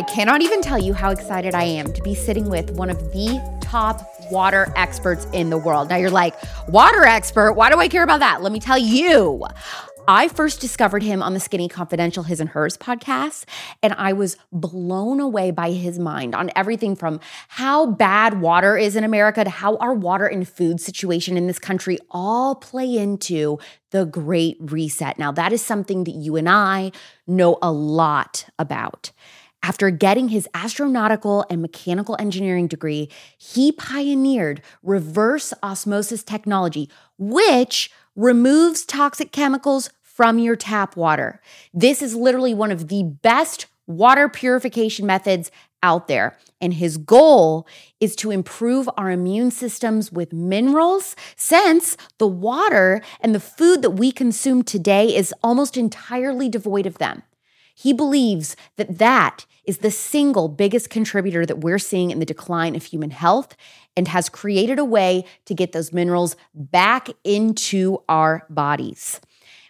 I cannot even tell you how excited I am to be sitting with one of the top water experts in the world. Now you're like, water expert? Why do I care about that? Let me tell you. I first discovered him on the Skinny Confidential His and Hers podcast, and I was blown away by his mind on everything from how bad water is in America to how our water and food situation in this country all play into the Great Reset. Now, that is something that you and I know a lot about. After getting his astronautical and mechanical engineering degree, he pioneered reverse osmosis technology, which removes toxic chemicals from your tap water. This is literally one of the best water purification methods out there. And his goal is to improve our immune systems with minerals, since the water and the food that we consume today is almost entirely devoid of them. He believes that that is the single biggest contributor that we're seeing in the decline of human health and has created a way to get those minerals back into our bodies.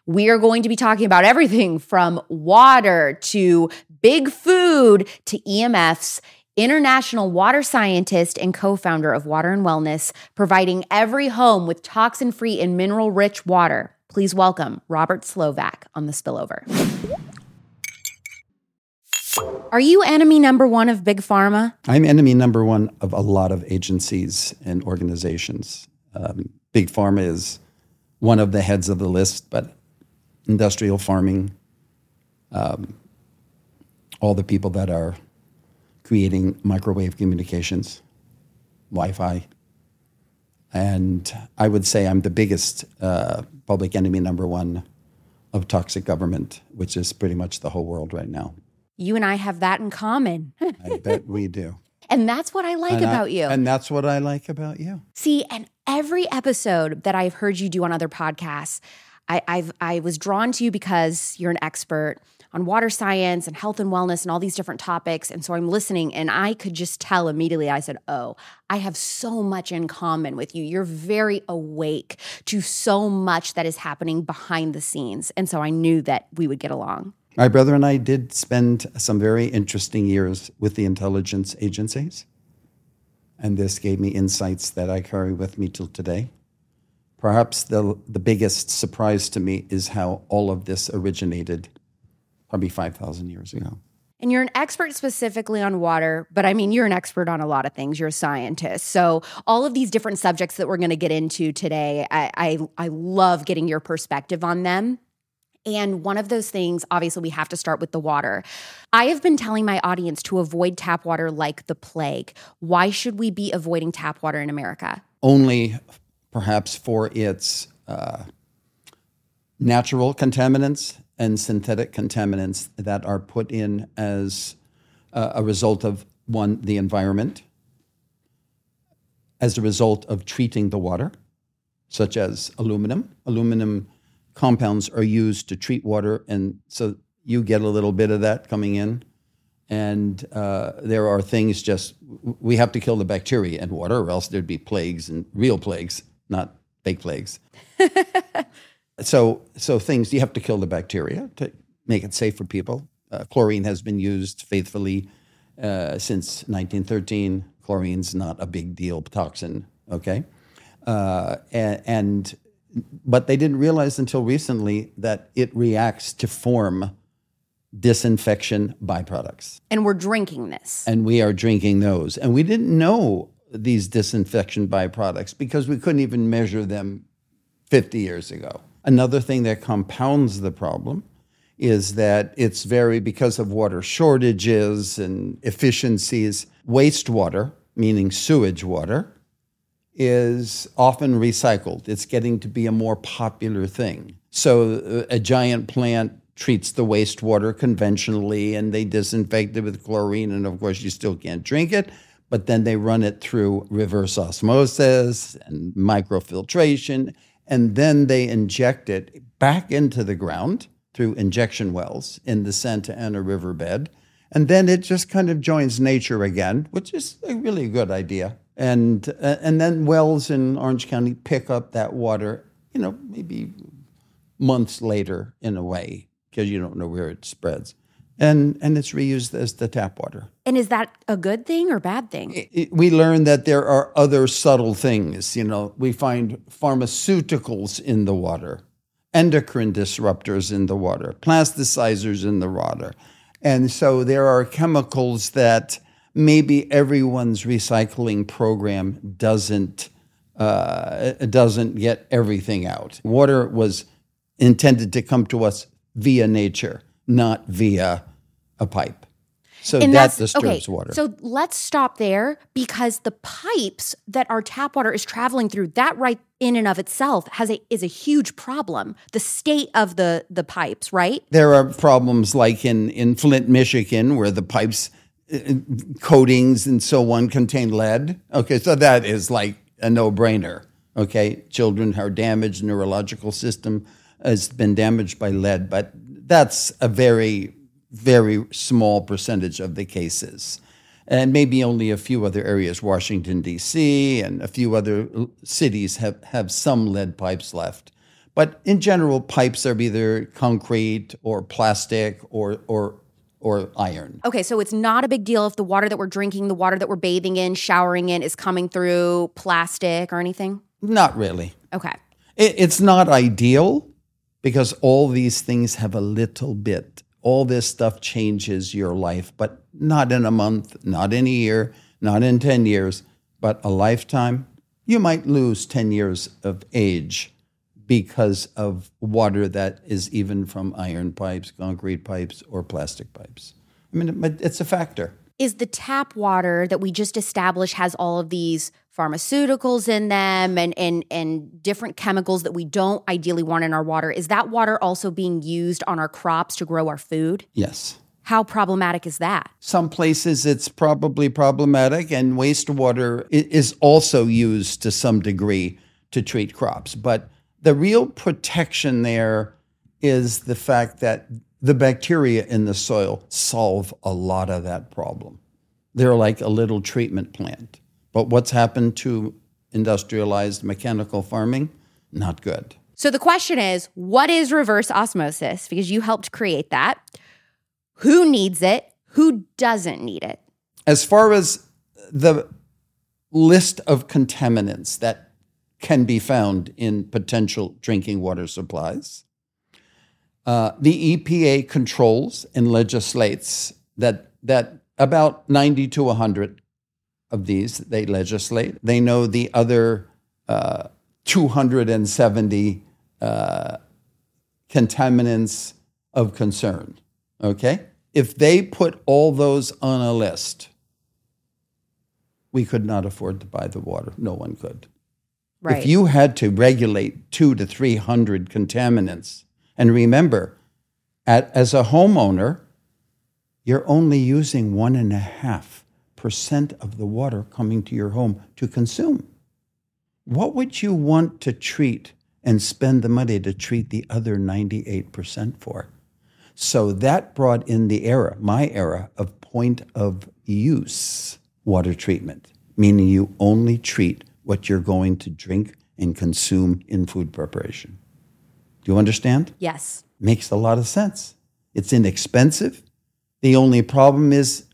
We are going to be talking about everything from water to big food to EMFs. International water scientist and co founder of Water and Wellness, providing every home with toxin free and mineral rich water. Please welcome Robert Slovak on the spillover. Are you enemy number one of Big Pharma? I'm enemy number one of a lot of agencies and organizations. Um, Big Pharma is one of the heads of the list, but industrial farming, um, all the people that are creating microwave communications, Wi Fi. And I would say I'm the biggest uh, public enemy number one of toxic government, which is pretty much the whole world right now. You and I have that in common. I bet we do. And that's what I like And I- about you. And that's what I like about you. See, and every episode that I've heard you do on other podcasts, I, I've I was drawn to you because you're an expert on water science and health and wellness and all these different topics. And so I'm listening and I could just tell immediately, I said, Oh, I have so much in common with you. You're very awake to so much that is happening behind the scenes. And so I knew that we would get along. My brother and I did spend some very interesting years with the intelligence agencies. And this gave me insights that I carry with me till today. Perhaps the, the biggest surprise to me is how all of this originated probably 5,000 years ago. And you're an expert specifically on water, but I mean, you're an expert on a lot of things. You're a scientist. So, all of these different subjects that we're going to get into today, I, I, I love getting your perspective on them. And one of those things, obviously, we have to start with the water. I have been telling my audience to avoid tap water like the plague. Why should we be avoiding tap water in America? Only perhaps for its uh, natural contaminants and synthetic contaminants that are put in as uh, a result of one, the environment, as a result of treating the water, such as aluminum. Aluminum compounds are used to treat water, and so you get a little bit of that coming in. And uh, there are things just, we have to kill the bacteria in water, or else there'd be plagues and real plagues, not fake plagues. so, so things, you have to kill the bacteria to make it safe for people. Uh, chlorine has been used faithfully uh, since 1913. Chlorine's not a big deal toxin, okay? Uh, and, and but they didn't realize until recently that it reacts to form disinfection byproducts. And we're drinking this. And we are drinking those. And we didn't know these disinfection byproducts because we couldn't even measure them 50 years ago. Another thing that compounds the problem is that it's very, because of water shortages and efficiencies, wastewater, meaning sewage water, is often recycled. It's getting to be a more popular thing. So uh, a giant plant treats the wastewater conventionally and they disinfect it with chlorine, and of course, you still can't drink it. But then they run it through reverse osmosis and microfiltration, and then they inject it back into the ground through injection wells in the Santa Ana riverbed. And then it just kind of joins nature again, which is a really good idea. And, uh, and then wells in Orange County pick up that water, you know, maybe months later in a way, because you don't know where it spreads. and and it's reused as the tap water. And is that a good thing or bad thing? It- it- we learn that there are other subtle things. You know, we find pharmaceuticals in the water, endocrine disruptors in the water, plasticizers in the water, and so there are chemicals that maybe everyone's recycling program doesn't uh, doesn't get everything out. Water was intended to come to us via nature, not via a pipe. So And that disturbs okay. water. So let's stop there because the pipes that our tap water is traveling through, that right in and of itself has a is a huge problem. The state of the the pipes, right? there are problems like in, in Flint, Michigan, where the pipes Uh, coatings and so on contain lead. Okay, so that is like a no brainer. Okay, children are damaged, neurological system has been damaged by lead, but that's a very, very small percentage of the cases. And maybe only a few other areas, Washington, D.C., and a few other cities have, have some lead pipes left. But in general, pipes are either concrete or plastic or, or, or iron. Okay, so it's not a big deal if the water that we're drinking, the water that we're bathing in, showering in is coming through plastic or anything. Not really. Okay. It, it's not ideal because all these things have a little bit. All this stuff changes your life, but not in a month, not in a year, not in 10 years, but a lifetime. You might lose 10 years of age because of water that is even from iron pipes, concrete pipes, or plastic pipes. I mean, it's a factor. Is the tap water that we just established has all of these pharmaceuticals in them and and and different chemicals that we don't ideally want in our water? Is that water also being used on our crops to grow our food? Yes. How problematic is that? Some places it's probably problematic, and wastewater is also used to some degree to treat crops. But the real protection there is the fact that the bacteria in the soil solve a lot of that problem. They're like a little treatment plant. But what's happened to industrialized mechanical farming? Not good. So the question is, what is reverse osmosis? Because you helped create that. Who needs it? Who doesn't need it? As far as the list of contaminants that can be found in potential drinking water supplies, uh, the EPA controls and legislates that that about 90 to 100 of these they legislate. They know the other uh, 270 uh, contaminants of concern. Okay? If they put all those on a list, we could not afford to buy the water. No one could. Right. If you had to regulate two to 300 contaminants, and remember, at, as a homeowner, you're only using one and a half percent of the water coming to your home to consume. What would you want to treat and spend the money to treat the other 98% for? So that brought in the era, my era, of point of use water treatment, meaning you only treat what you're going to drink and consume in food preparation. Do you understand? yes. Makes a lot of sense. It's inexpensive. The only problem is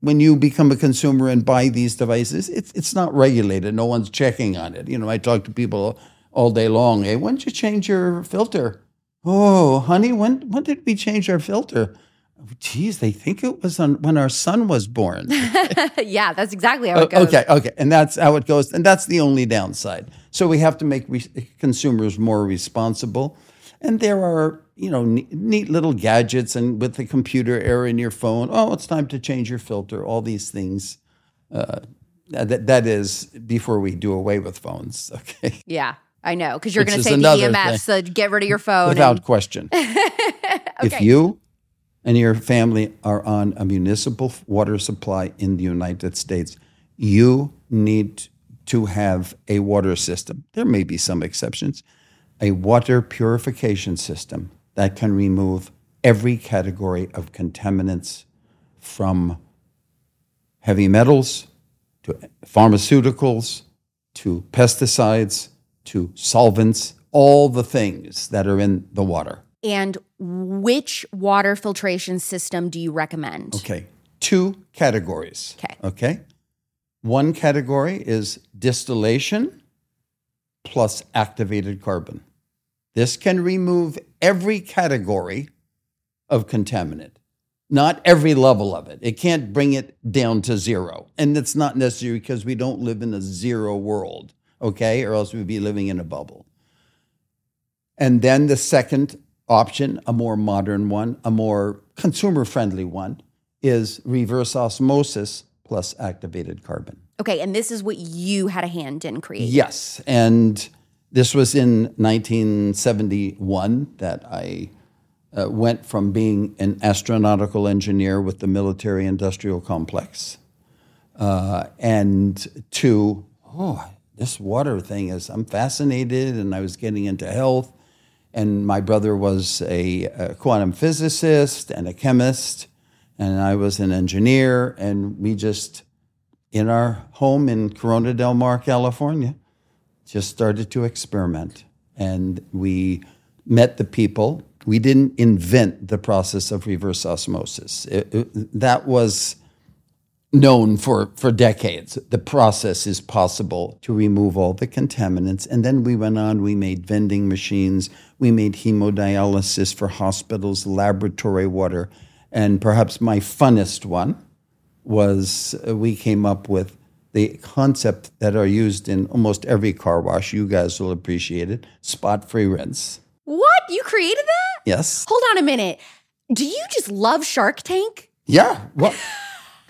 when you become a consumer and buy these devices, it's, it's not regulated. No one's checking on it. You know, I talk to people all day long. Hey, when did you change your filter? Oh, honey, when when did we change our filter? Oh, geez, they think it was on when our son was born. yeah, that's exactly how it goes. Oh, Okay, okay, and that's how it goes, and that's the only downside. So we have to make re- consumers more responsible, and there are you know ne- neat little gadgets, and with the computer error in your phone, oh, it's time to change your filter. All these things. Uh, that that is before we do away with phones. Okay, Yeah, I know. Because you're going to say EMFs, so get rid of your phone. without and- question. If you and your family are on a municipal water supply in the United States, you need to have a water system. There may be some exceptions, a water purification system that can remove every category of contaminants from heavy metals to pharmaceuticals to pesticides to solvents, all the things that are in the water. And which water filtration system do you recommend? Okay. Two categories. Okay. Okay. One category is distillation plus activated carbon. This can remove every category of contaminant, not every level of it. It can't bring it down to zero. And it's not necessary because we don't live in a zero world, okay? Or else we'd be living in a bubble. And then the second option, a more modern one, a more consumer friendly one, is reverse osmosis plus activated carbon. Okay, and this is what you had a hand in creating. Yes. And this was in 1971 that I uh, went from being an astronautical engineer with the military industrial complex uh, and to, oh, this water thing is, I'm fascinated and I was getting into health. And my brother was a, a quantum physicist and a chemist, and I was an engineer. And we just, in our home in Corona del Mar, California, just started to experiment. And we met the people. We didn't invent the process of reverse osmosis. It- it- that was known for, for decades. The process is possible to remove all the contaminants. And then we went on, we made vending machines, we made hemodialysis for hospitals, laboratory water. And perhaps my funnest one was uh, we came up with the concept that are used in almost every car wash. You guys will appreciate it spot free rinse. What? You created that? Yes. Hold on a minute. Do you just love Shark Tank? Yeah. Well,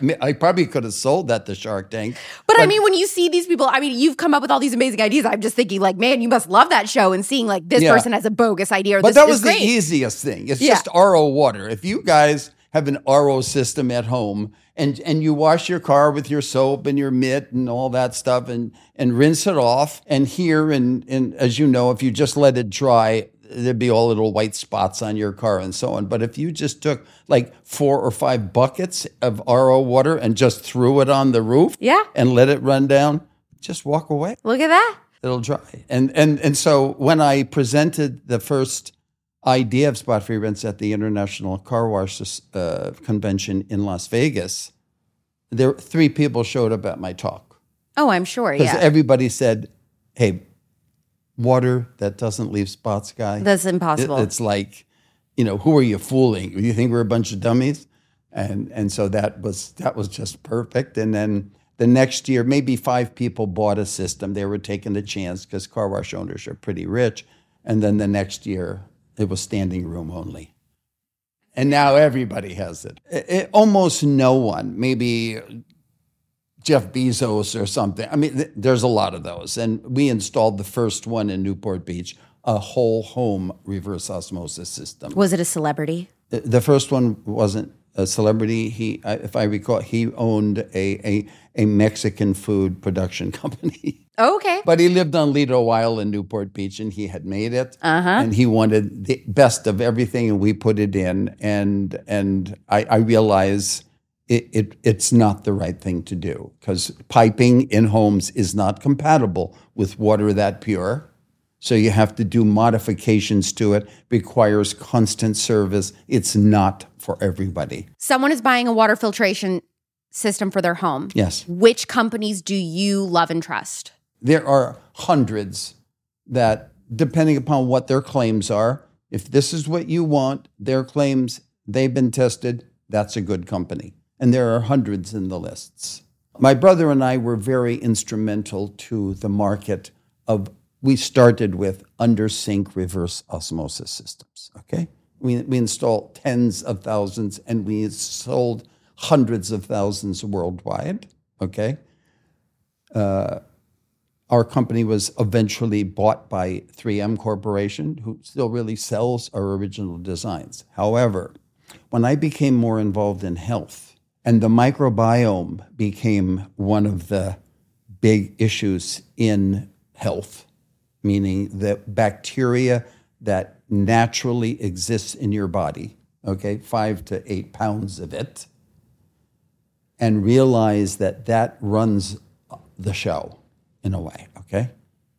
I mean, I probably could have sold that to Shark Tank. But, I mean, when you see these people, I mean, you've come up with all these amazing ideas. I'm just thinking, like, man, you must love that show and seeing like this Yeah. person has a bogus idea. Or But that was the great. easiest thing. It's Yeah. just RO water. If you guys have an RO system at home and and you wash your car with your soap and your mitt and all that stuff and and rinse it off and here and and as you know, if you just let it dry, there'd be all little white spots on your car and so on. But if you just took like four or five buckets of RO water and just threw it on the roof Yeah. and let it run down, just walk away Look at that. it'll dry. And and and so when I presented the first idea of spot free rinse at the International Car Wash uh, Convention in Las Vegas, there three people showed up at my talk Oh, I'm sure. because Yeah. everybody said, "Hey, water that doesn't leave spots, guy." That's It- impossible. it's like, you know, who are you fooling? You think we're a bunch of dummies? And and so that was that was just perfect. And then the next year, maybe five people bought a system. They were taking a chance because car wash owners are pretty rich. And then the next year, it was standing room only. And now everybody has it. It- it- almost no one, maybe Jeff Bezos or something. I mean, th- there's a lot of those. And we installed the first one in Newport Beach, a whole home reverse osmosis system. was it a celebrity? The- The first one wasn't a celebrity. He, if I recall, he owned a, a, a Mexican food production company. Oh, okay. But he lived on Lido Isle in Newport Beach, and he had made it. Uh-huh. And he wanted the best of everything, and we put it in. And and I, I realize it, it it's not the right thing to do because piping in homes is not compatible with water that pure. So you have to do modifications to it. Requires constant service. It's not for everybody. Someone is buying a water filtration system for their home. Yes. Which companies do you love and trust? there are hundreds that, depending upon what their claims are, if this is what you want, their claims, they've been tested, that's a good company. And there are hundreds in the lists. My brother and I were very instrumental to the market of, we started with under sink reverse osmosis systems, okay? We, we installed tens of thousands and we sold hundreds of thousands worldwide, okay? Uh, our company was eventually bought by 3M Corporation, who still really sells our original designs. However, when I became more involved in health and the microbiome became one of the big issues in health, meaning the bacteria that naturally exists in your body, okay, five to eight pounds of it, and realize that that runs the show in a way, okay?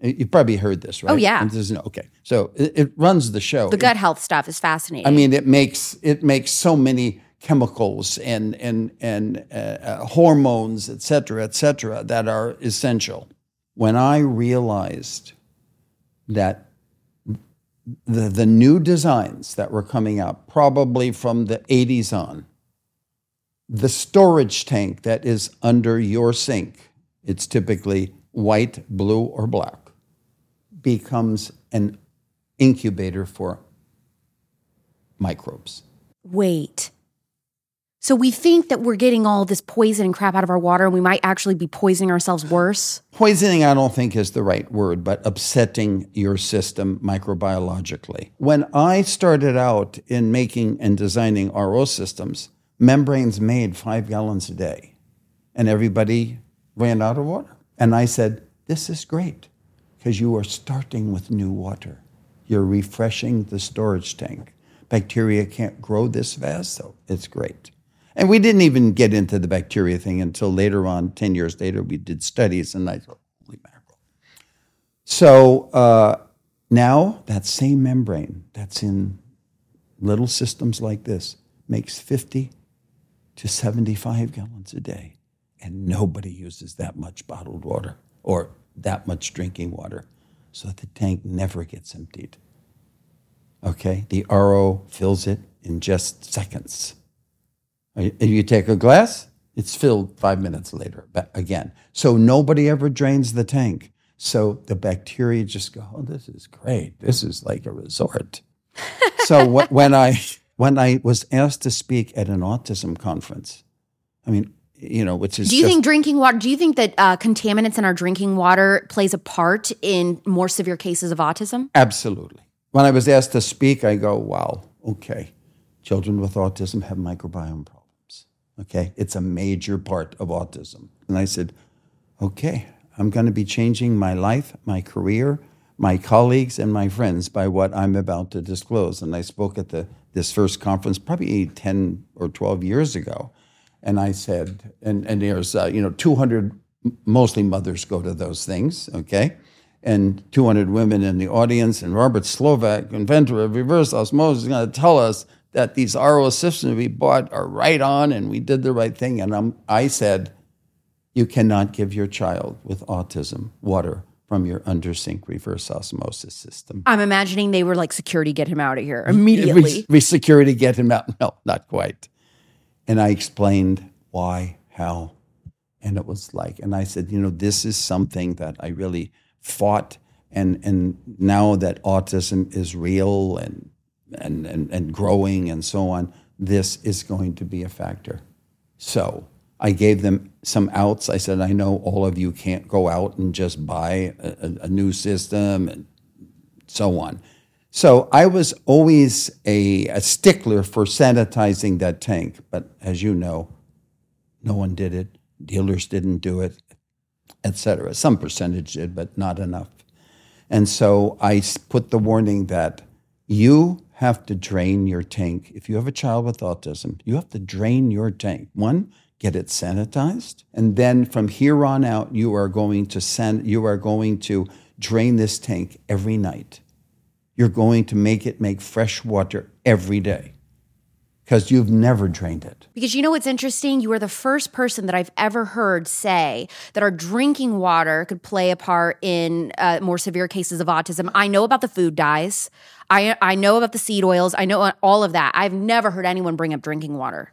You probably heard this, right? Oh, yeah. No, okay. So it, it runs the show. The gut health stuff is fascinating. I mean, it makes it makes so many chemicals and and and uh, uh, hormones, et cetera, et cetera, that are essential. When I realized that the the new designs that were coming out, probably from the 80s on, the storage tank that is under your sink, it's typically white, blue, or black, becomes an incubator for microbes. Wait. So we think that we're getting all this poison and crap out of our water, and we might actually be poisoning ourselves worse. Poisoning, I don't think is the right word, but upsetting your system microbiologically. When I started out in making and designing RO systems, membranes made five gallons a day, and everybody ran out of water. And I said, This is great because you are starting with new water. You're refreshing the storage tank. Bacteria can't grow this fast, so it's great. And we didn't even get into the bacteria thing until later on, 10 years later, we did studies, and I thought, holy mackerel. So uh, now that same membrane that's in little systems like this makes 50 to 75 gallons a day, and nobody uses that much bottled water or that much drinking water. So the tank never gets emptied. Okay? The RO fills it in just seconds. If you take a glass, it's filled five minutes later again. So nobody ever drains the tank. So the bacteria just go, oh, this is great. This is like a resort. so when I when I was asked to speak at an autism conference, I mean, you know, which is. Do you just, think drinking water? Do you think that uh, contaminants in our drinking water plays a part in more severe cases of autism? Absolutely. When I was asked to speak, I go, "Wow, okay, children with autism have microbiome problems." Okay, it's a major part of autism. And I said, okay, I'm going to be changing my life, my career, my colleagues, and my friends by what I'm about to disclose. And I spoke at the, this first conference probably 10 or 12 years ago. And I said, and, and there's, uh, you know, 200, mostly mothers go to those things, okay? And 200 women in the audience. And Robert Slovak, inventor of reverse osmosis, is going to tell us that these RO systems we bought are right on and we did the right thing. And I'm, I said, you cannot give your child with autism water from your undersink reverse osmosis system. I'm imagining they were like, security, get him out of here immediately. We, we security, get him out. No, not quite. And I explained why, how. And it was like, and I said, you know, this is something that I really fought. And, and now that autism is real and and, and, and growing and so on, this is going to be a factor. So I gave them some outs. I said, I know all of you can't go out and just buy a, a new system and so on. So I was always a, a, stickler for sanitizing that tank, but as you know, no one did it. Dealers didn't do it, etc. Some percentage did, but not enough. And so I put the warning that you have to drain your tank. If you have a child with autism, you have to drain your tank. One, get it sanitized, and then from here on out, you are going to send, you are going to drain this tank every night. You're going to make it make fresh water every day because you've never drained it. Because you know what's interesting? You are the first person that I've ever heard say that our drinking water could play a part in uh, more severe cases of autism. I know about the food dyes. I I know about the seed oils. I know all of that. I've never heard anyone bring up drinking water.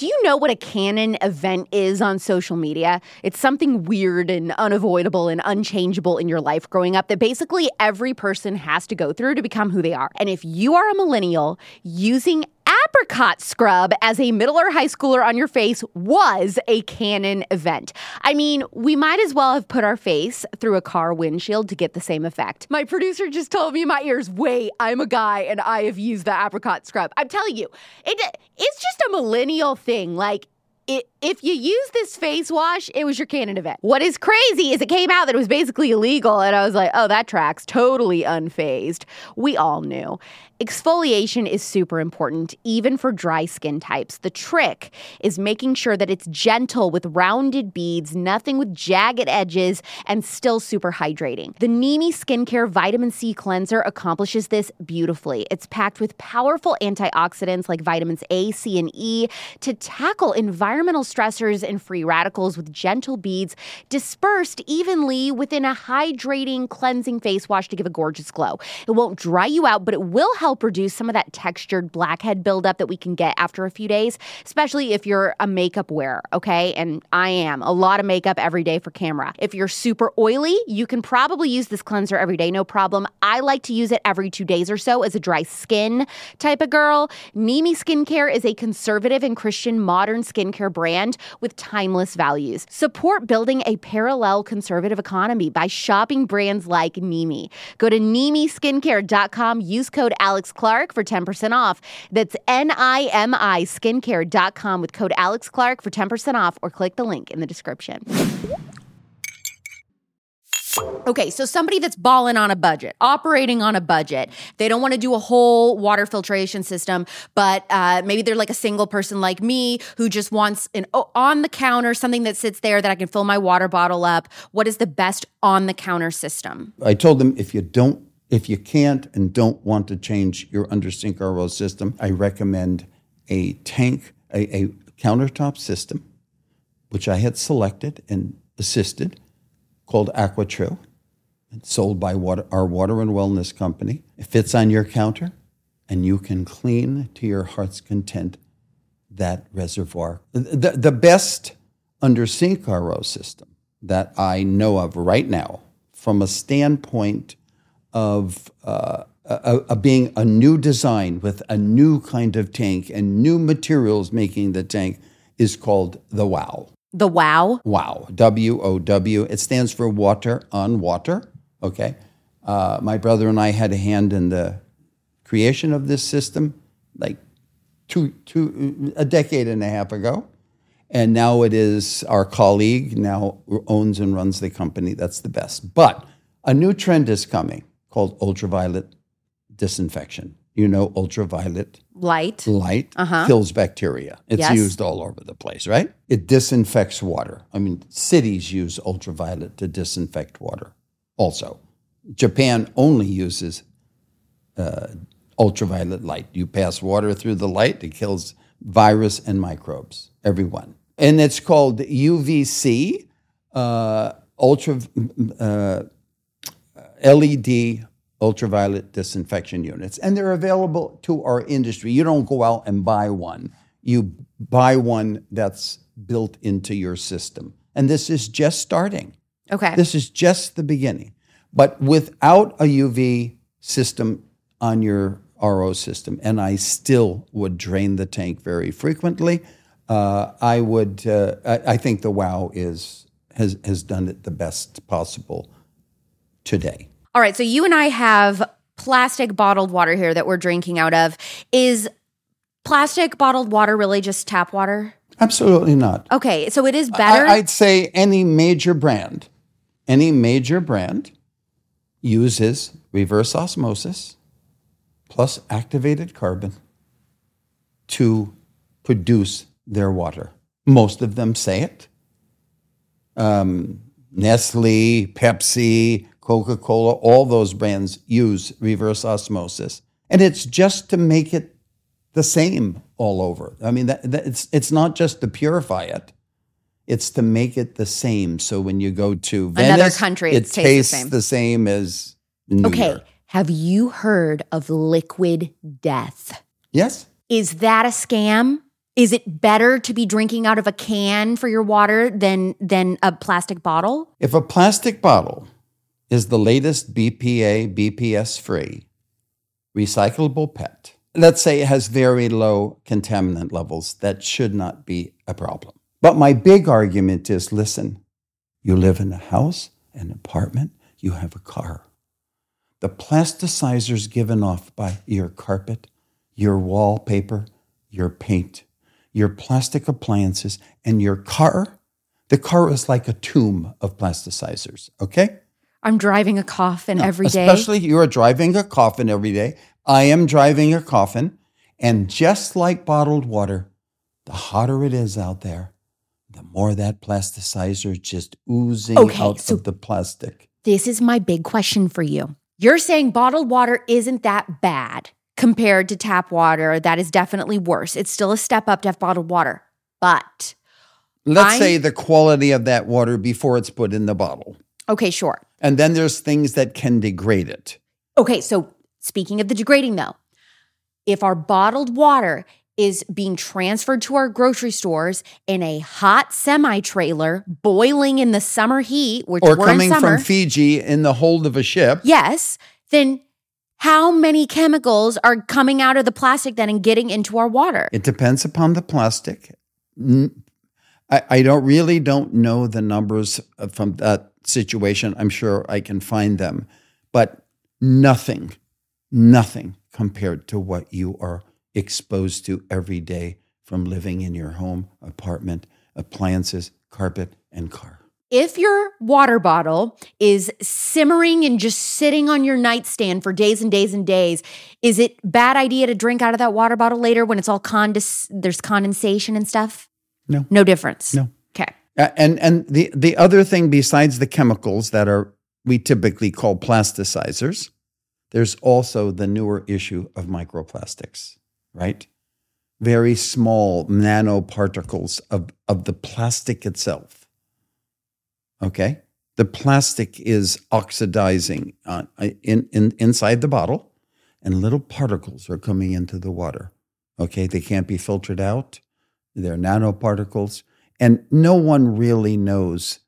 Do you know what a canon event is on social media? It's something weird and unavoidable and unchangeable in your life growing up that basically every person has to go through to become who they are. And if you are a millennial, using apricot scrub as a middle or high schooler on your face was a canon event. I mean, we might as well have put our face through a car windshield to get the same effect. My producer just told me in my ears, wait, I'm a guy and I have used the apricot scrub. I'm telling you, it, it's just a millennial thing. Like, i if you use this face wash, it was your canon event. What is crazy is it came out that it was basically illegal, and I was like, oh, that tracks. Totally unfazed. We all knew. Exfoliation is super important, even for dry skin types. The trick is making sure that it's gentle with rounded beads, nothing with jagged edges, and still super hydrating. The Nimi Skincare Vitamin C Cleanser accomplishes this beautifully. It's packed with powerful antioxidants like vitamins A, C, and E to tackle environmental stressors and free radicals with gentle beads dispersed evenly within a hydrating, cleansing face wash to give a gorgeous glow. It won't dry you out, but it will help reduce some of that textured blackhead buildup that we can get after a few days, especially if you're a makeup wearer, okay? And I am a lot of makeup every day for camera. If you're super oily, you can probably use this cleanser every day, no problem. I like to use it every two days or so as a dry skin type of girl. Nimi Skincare is a conservative and Christian modern skincare brand with timeless values. Support building a parallel conservative economy by shopping brands like Nimi. Go to NimiSkincare.com, use code Alex Clark for 10% off. That's N-I-M-I skincare.com with code Alex Clark for 10% off or click the link in the description. Okay, so somebody that's balling on a budget, operating on a budget, they don't want to do a whole water filtration system, but uh, maybe they're like a single person like me who just wants an on the counter something that sits there that I can fill my water bottle up. What is the best on the counter system? I told them if you don't if you can't and don't want to change your undersink RO system, I recommend a tank, a, a countertop system, which I had selected and assisted, called AquaTru. It's sold by water, our water and wellness company. It fits on your counter, and you can clean to your heart's content that reservoir. The, the best under sink RO system that I know of right now, from a standpoint of uh, a, a being a new design with a new kind of tank and new materials making the tank is called the WOW. The WOW? WOW. W O W. It stands for water on water. Okay. Uh, my brother and I had a hand in the creation of this system like two, two, a decade and a half ago. And now it is our colleague now owns and runs the company. That's the best. But a new trend is coming called ultraviolet disinfection. You know, ultraviolet light light uh-huh. kills bacteria. It's yes. used all over the place, right? It disinfects water. I mean, cities use ultraviolet to disinfect water. Also, Japan only uses uh, ultraviolet light. You pass water through the light, it kills virus and microbes, everyone. And it's called UVC, uh, ultra. Uh, LED ultraviolet disinfection units, and they're available to our industry. You don't go out and buy one, you buy one that's built into your system. And this is just starting. Okay. This is just the beginning. But without a UV system on your RO system, and I still would drain the tank very frequently. Uh, I would. Uh, I, I, think the WOW is has has done it the best possible today. All right, so you and I have plastic bottled water here that we're drinking out of. Is plastic bottled water really just tap water? Absolutely not. Okay, so it is better. I, I'd say any major brand, any major brand uses reverse osmosis plus activated carbon to produce their water. Most of them say it. Um, Nestle, Pepsi, Coca Cola, all those brands use reverse osmosis. And it's just to make it the same all over. I mean, that, that it's, it's not just to purify it, it's to make it the same. So when you go to Venice, another country, it, it tastes, the, same. the same as New okay. Have you heard of liquid death? Yes. Is that a scam? Is it better to be drinking out of a can for your water than than a plastic bottle? If a plastic bottle is the latest BPA, BPS free, recyclable PET. Let's say it has very low contaminant levels. That should not be a problem. But my big argument is listen, you live in a house, an apartment, you have a car. The plasticizers given off by your carpet, your wallpaper, your paint, your plastic appliances, and your car. The car is like a tomb of plasticizers, okay? I'm driving a coffin every day. Especially you are driving a coffin every day. I am driving a coffin. And just like bottled water, the hotter it is out there, the more that plasticizer is just oozing Okay, out so- of the plastic. This is my big question for you. You're saying bottled water isn't that bad compared to tap water. That is definitely worse. It's still a step up to have bottled water. But, Let's I- say the quality of that water before it's put in the bottle. okay, sure. And then there's things that can degrade it. Okay, so speaking of the degrading though, if our bottled water is being transferred to our grocery stores in a hot semi trailer, boiling in the summer heat, which Or we're coming in summer, from Fiji in the hold of a ship. yes, then how many chemicals are coming out of the plastic then and getting into our water? It depends upon the plastic. I don't really don't know the numbers uh, from that situation. I'm sure I can find them, but nothing, nothing compared to what you are exposed to every day from living in your home, apartment, appliances, carpet, and car. If your water bottle is simmering and just sitting on your nightstand for days and days and days, is it bad idea to drink out of that water bottle later when it's all condens- there's condensation and stuff? No. No difference. No. Uh, And and the the other thing besides the chemicals that are we typically call plasticizers, there's also the newer issue of microplastics, right? Very small nanoparticles of, of the plastic itself. Okay? The plastic is oxidizing uh, in, in, inside the bottle, and little particles are coming into the water. Okay? They can't be filtered out. They're nanoparticles. And no one really knows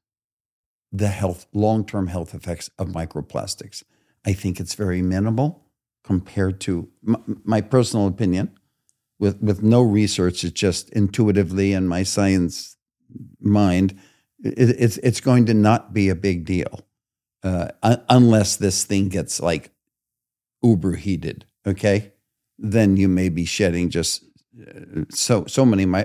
the health, long-term health effects of microplastics. I think it's very minimal compared to m- my personal opinion. With with no research, it's just intuitively in my science mind, it, it's it's going to not be a big deal uh, un- unless this thing gets like uber heated. Okay, then you may be shedding just so so many uh,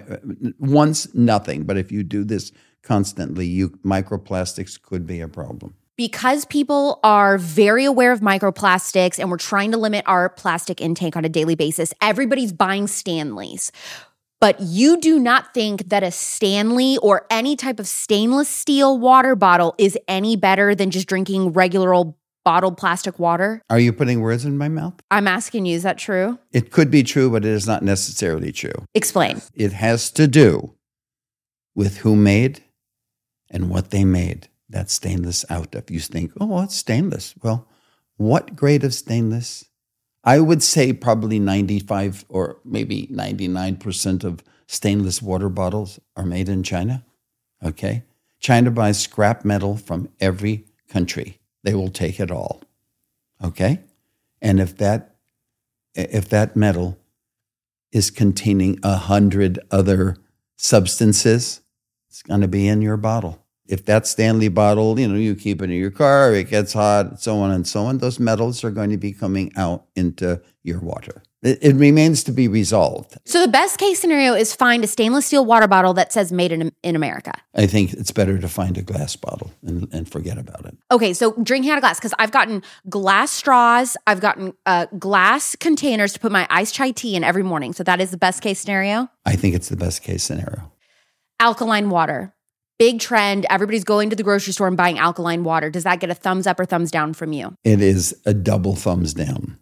once nothing, but if you do this constantly, you microplastics could be a problem. Because people are very aware of microplastics and we're trying to limit our plastic intake on a daily basis, everybody's buying Stanleys. But you do not think that a Stanley or any type of stainless steel water bottle is any better than just drinking regular old bottled plastic water? Are you putting words in my mouth? I'm asking you, is that true? It could be true, but it is not necessarily true. Explain. It has to do with who made and what they made that stainless out of. You think, oh, it's stainless. Well, what grade of stainless? I would say probably 95 or maybe 99% of stainless water bottles are made in China. Okay. China buys scrap metal from every country. They will take it all. Okay. And if that if that metal is containing a hundred other substances, it's going to be in your bottle. If that Stanley bottle, you know, you keep it in your car, it gets hot, so on and so on, those metals are going to be coming out into your water. It, it remains to be resolved. So the best case scenario is find a stainless steel water bottle that says made in, in America. I think it's better to find a glass bottle and, and forget about it. Okay, so drinking out of glass because I've gotten glass straws, I've gotten uh, glass containers to put my iced chai tea in every morning. So that is the best case scenario. I think it's the best case scenario. Alkaline water, big trend. Everybody's going to the grocery store and buying alkaline water. Does that get a thumbs up or thumbs down from you? It is a double thumbs down.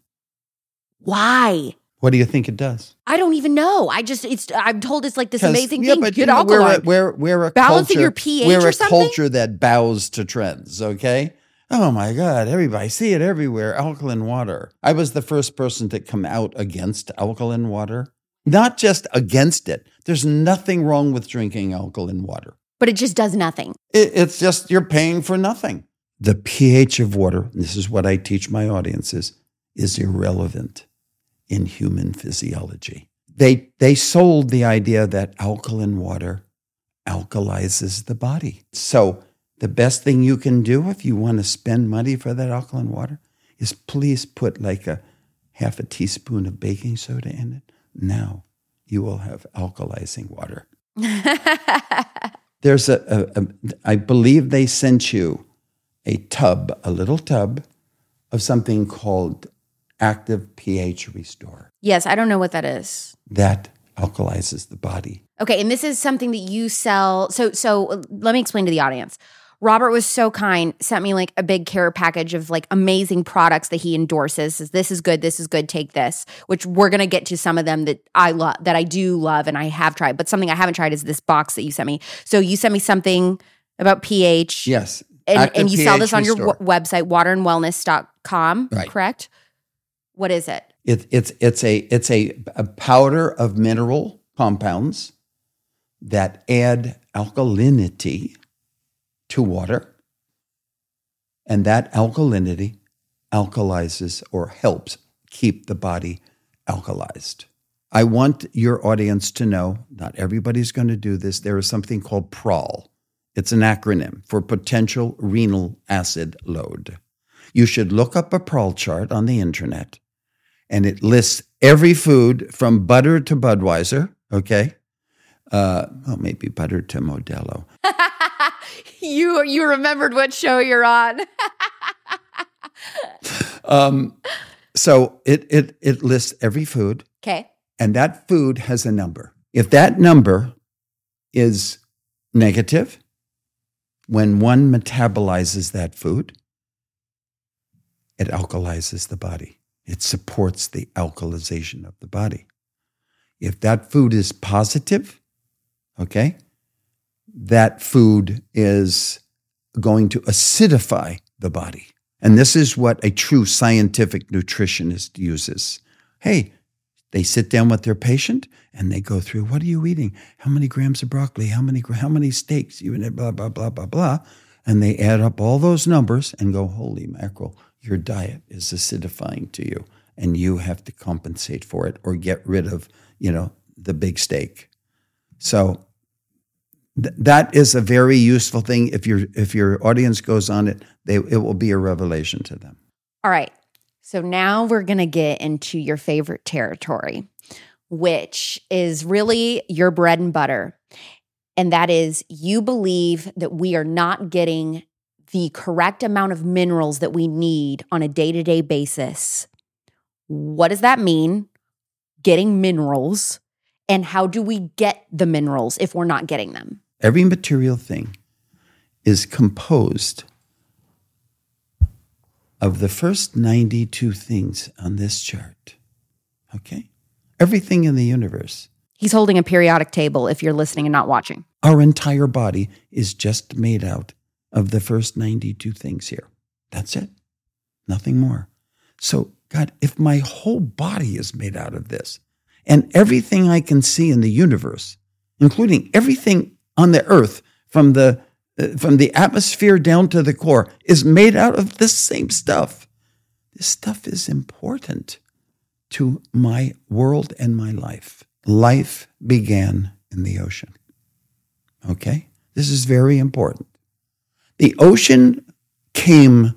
Why? What do you think it does? I don't even know. I just it's I'm told it's like this amazing yeah, thing. but, Get you know, we're a, we're, we're a Balancing culture, your pH We're a culture that bows to trends, okay? Oh my God, everybody see it everywhere. Alkaline water. I was the first person to come out against alkaline water. Not just against it. There's nothing wrong with drinking alkaline water. but it just does nothing. It, it's just you're paying for nothing. The pH of water, this is what I teach my audiences, is irrelevant in human physiology. They they sold the idea that alkaline water alkalizes the body. So the best thing you can do if you want to spend money for that alkaline water is please put like a half a teaspoon of baking soda in it. Now, you will have alkalizing water. There's a, a, a, I believe they sent you a tub, a little tub of something called active pH restore. yes, I don't know what that is. That alkalizes the body. Okay, and this is something that you sell. So, so let me explain to the audience. Robert was so kind, sent me like a big care package of like amazing products that he endorses. Says, this is good, this is good, take this. Which we're gonna get to some of them that I love, that I do love, and I have tried. But something I haven't tried is this box that you sent me. So you sent me something about pH, Yes. and, and you sell this on your w- website, waterandwellness.com, Right. correct? What is it? It, it's it's a it's a, a powder of mineral compounds that add alkalinity to water, and that alkalinity alkalizes or helps keep the body alkalized. I want your audience to know not everybody's going to do this. There is something called PRAL. It's an acronym for potential renal acid load. You should look up a PRAL chart on the internet and it lists every food from butter to Budweiser, okay? Uh, well, maybe butter to Modelo. you you remembered what show you're on. Um, so it, it, it lists every food, Okay. and that food has a number. If that number is negative, when one metabolizes that food, it alkalizes the body. It supports the alkalization of the body. If that food is positive, okay, that food is going to acidify the body. And this is what a true scientific nutritionist uses. Hey, they sit down with their patient and they go through what are you eating? How many grams of broccoli? How many how many steaks? You and blah blah blah blah blah. And they add up all those numbers and go, holy mackerel, your diet is acidifying to you, and you have to compensate for it or get rid of, you know, the big steak. So th- that is a very useful thing. If your if your audience goes on it, they it will be a revelation to them. All right. So now we're going to get into your favorite territory, which is really your bread and butter. And that is you believe that we are not getting the correct amount of minerals that we need on a day to day basis. What does that mean? Getting minerals. And how do we get the minerals if we're not getting them? Every material thing is composed of the first 92 things on this chart. Okay? Everything in the universe. He's holding a periodic table if you're listening and not watching. Our entire body is just made out of the first 92 things here. That's it. Nothing more. So, God, if my whole body is made out of this, and everything I can see in the universe, including everything on the earth from the uh, from the atmosphere down to the core is made out of this same stuff. This stuff is important to my world and my life. Life began in the ocean. Okay? This is very important. The ocean came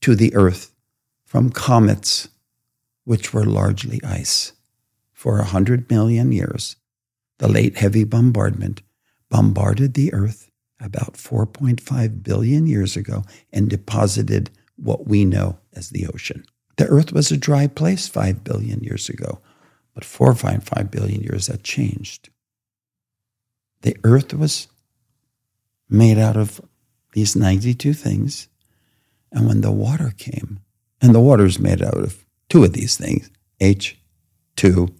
to the earth from comets, which were largely ice. For a hundred million years, the late heavy bombardment bombarded the earth about 4.5 billion years ago and deposited what we know as the ocean. The earth was a dry place 5 billion years ago, but 4.5 billion years that changed. The earth was made out of these 92 things. And when the water came, and the water is made out of two of these things H2O,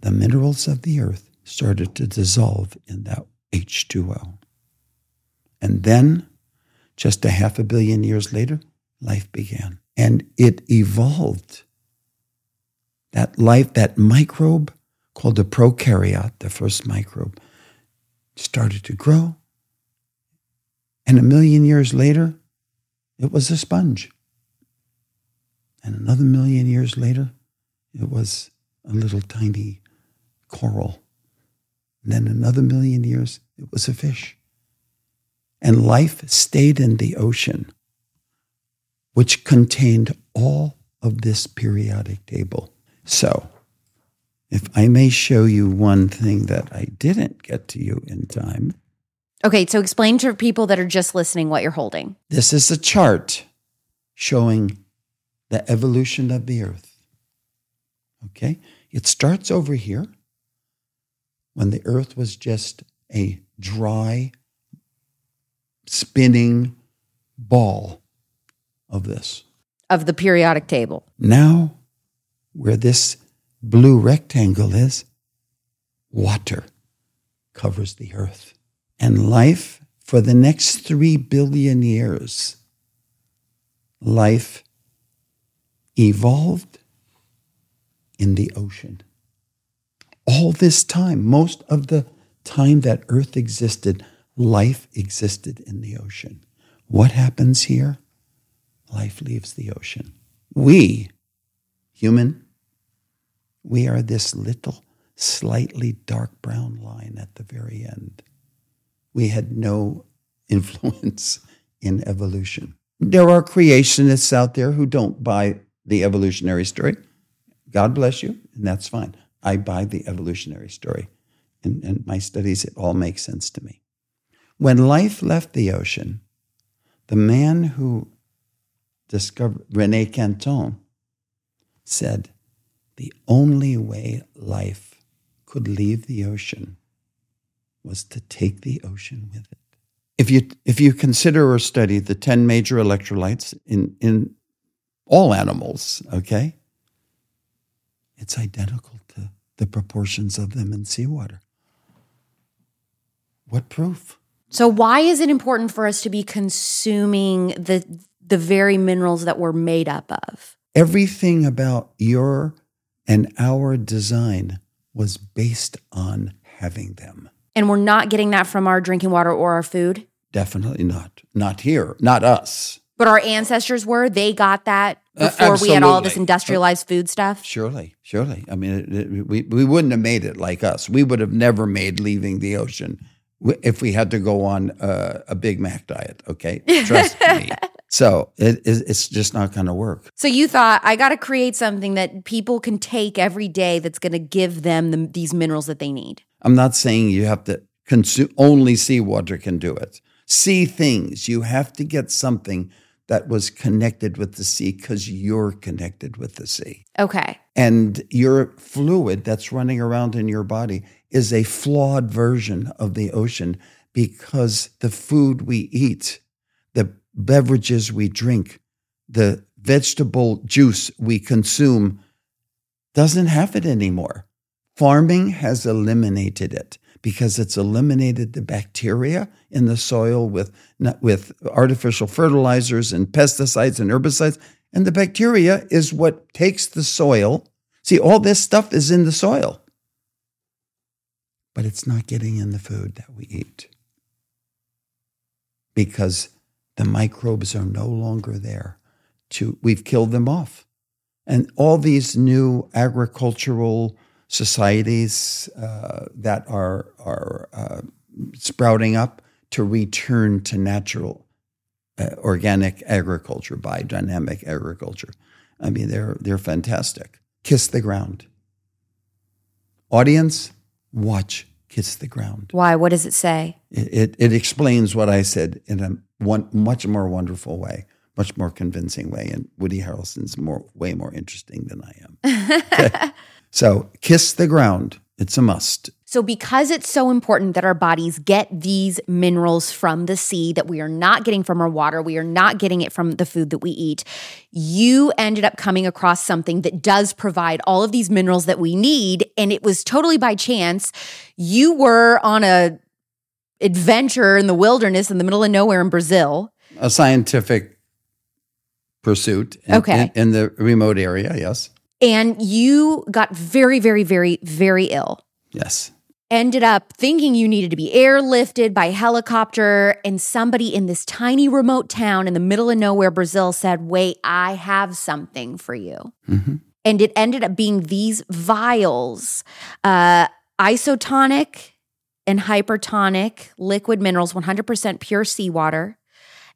the minerals of the earth started to dissolve in that H2O. And then, just a half a billion years later, life began. And it evolved. That life, that microbe called a prokaryote, the first microbe, started to grow. And a million years later, it was a sponge. And another million years later, it was a little tiny coral. And then another million years, it was a fish. And life stayed in the ocean, which contained all of this periodic table. So, if I may show you one thing that I didn't get to you in time, Okay, so explain to people that are just listening what you're holding. this is a chart showing the evolution of the earth. Okay? It starts over here when the earth was just a dry, spinning ball of this. Of the periodic table. Now, where this blue rectangle is, water covers the earth. And life, for the next three billion years, life evolved in the ocean. All this time, most of the time that earth existed, life existed in the ocean. What happens here? Life leaves the ocean. We, human, we are this little, slightly dark brown line at the very end. We had no influence in evolution. There are creationists out there who don't buy the evolutionary story. God bless you, and that's fine. I buy the evolutionary story. And, in my studies, it all makes sense to me. When life left the ocean, the man who discovered, Rene Quinton, said, the only way life could leave the ocean was to take the ocean with it. If you if you consider or study the 10 major electrolytes in, in all animals, okay, it's identical to the proportions of them in seawater. What proof? So why is it important for us to be consuming the the very minerals that we're made up of? Everything about your and our design was based on having them. And we're not getting that from our drinking water or our food? Definitely not. Not here. Not us. But our ancestors were. They got that Uh, before we had all this industrialized food stuff. Surely, surely. I mean, it, it- we, we wouldn't have made it like us. We would have never made leaving the ocean if we had to go on uh, a Big Mac diet. Okay, trust me. So it, it, it's just not going to work. So you thought I got to create something that people can take every day that's going to give them the, these minerals that they need. I'm not saying you have to consume. Only seawater can do it. Sea things. You have to get something that was connected with the sea because you're connected with the sea. Okay. And your fluid that's running around in your body is a flawed version of the ocean because the food we eat, beverages we drink, the vegetable juice we consume doesn't have it anymore. Farming has eliminated it because it's eliminated the bacteria in the soil with, with artificial fertilizers and pesticides and herbicides. And the bacteria is what takes the soil. See, all this stuff is in the soil, but it's not getting in the food that we eat because the microbes are no longer there. To we've killed them off, and all these new agricultural societies uh, that are are uh, sprouting up to return to natural uh, organic agriculture, biodynamic agriculture. I mean, they're they're fantastic. Kiss the ground. Audience, watch Kiss the Ground. Why? What does it say? It, it, it explains what I said in a one, much more wonderful way, much more convincing way. And Woody Harrelson's more way more interesting than I am. Okay. So, Kiss the Ground. It's a must. So, because it's so important that our bodies get these minerals from the sea that we are not getting from our water, we are not getting it from the food that we eat, you ended up coming across something that does provide all of these minerals that we need. And it was totally by chance. You were on a adventure in the wilderness in the middle of nowhere in Brazil. A scientific pursuit in, Okay. in, in the remote area. Yes. And you got very, very, very, very ill. Yes. Ended up thinking you needed to be airlifted by helicopter. And somebody in this tiny remote town in the middle of nowhere, Brazil, said, Wait, I have something for you. Mhm. And it ended up being these vials, uh, isotonic and hypertonic liquid minerals, 100% pure seawater.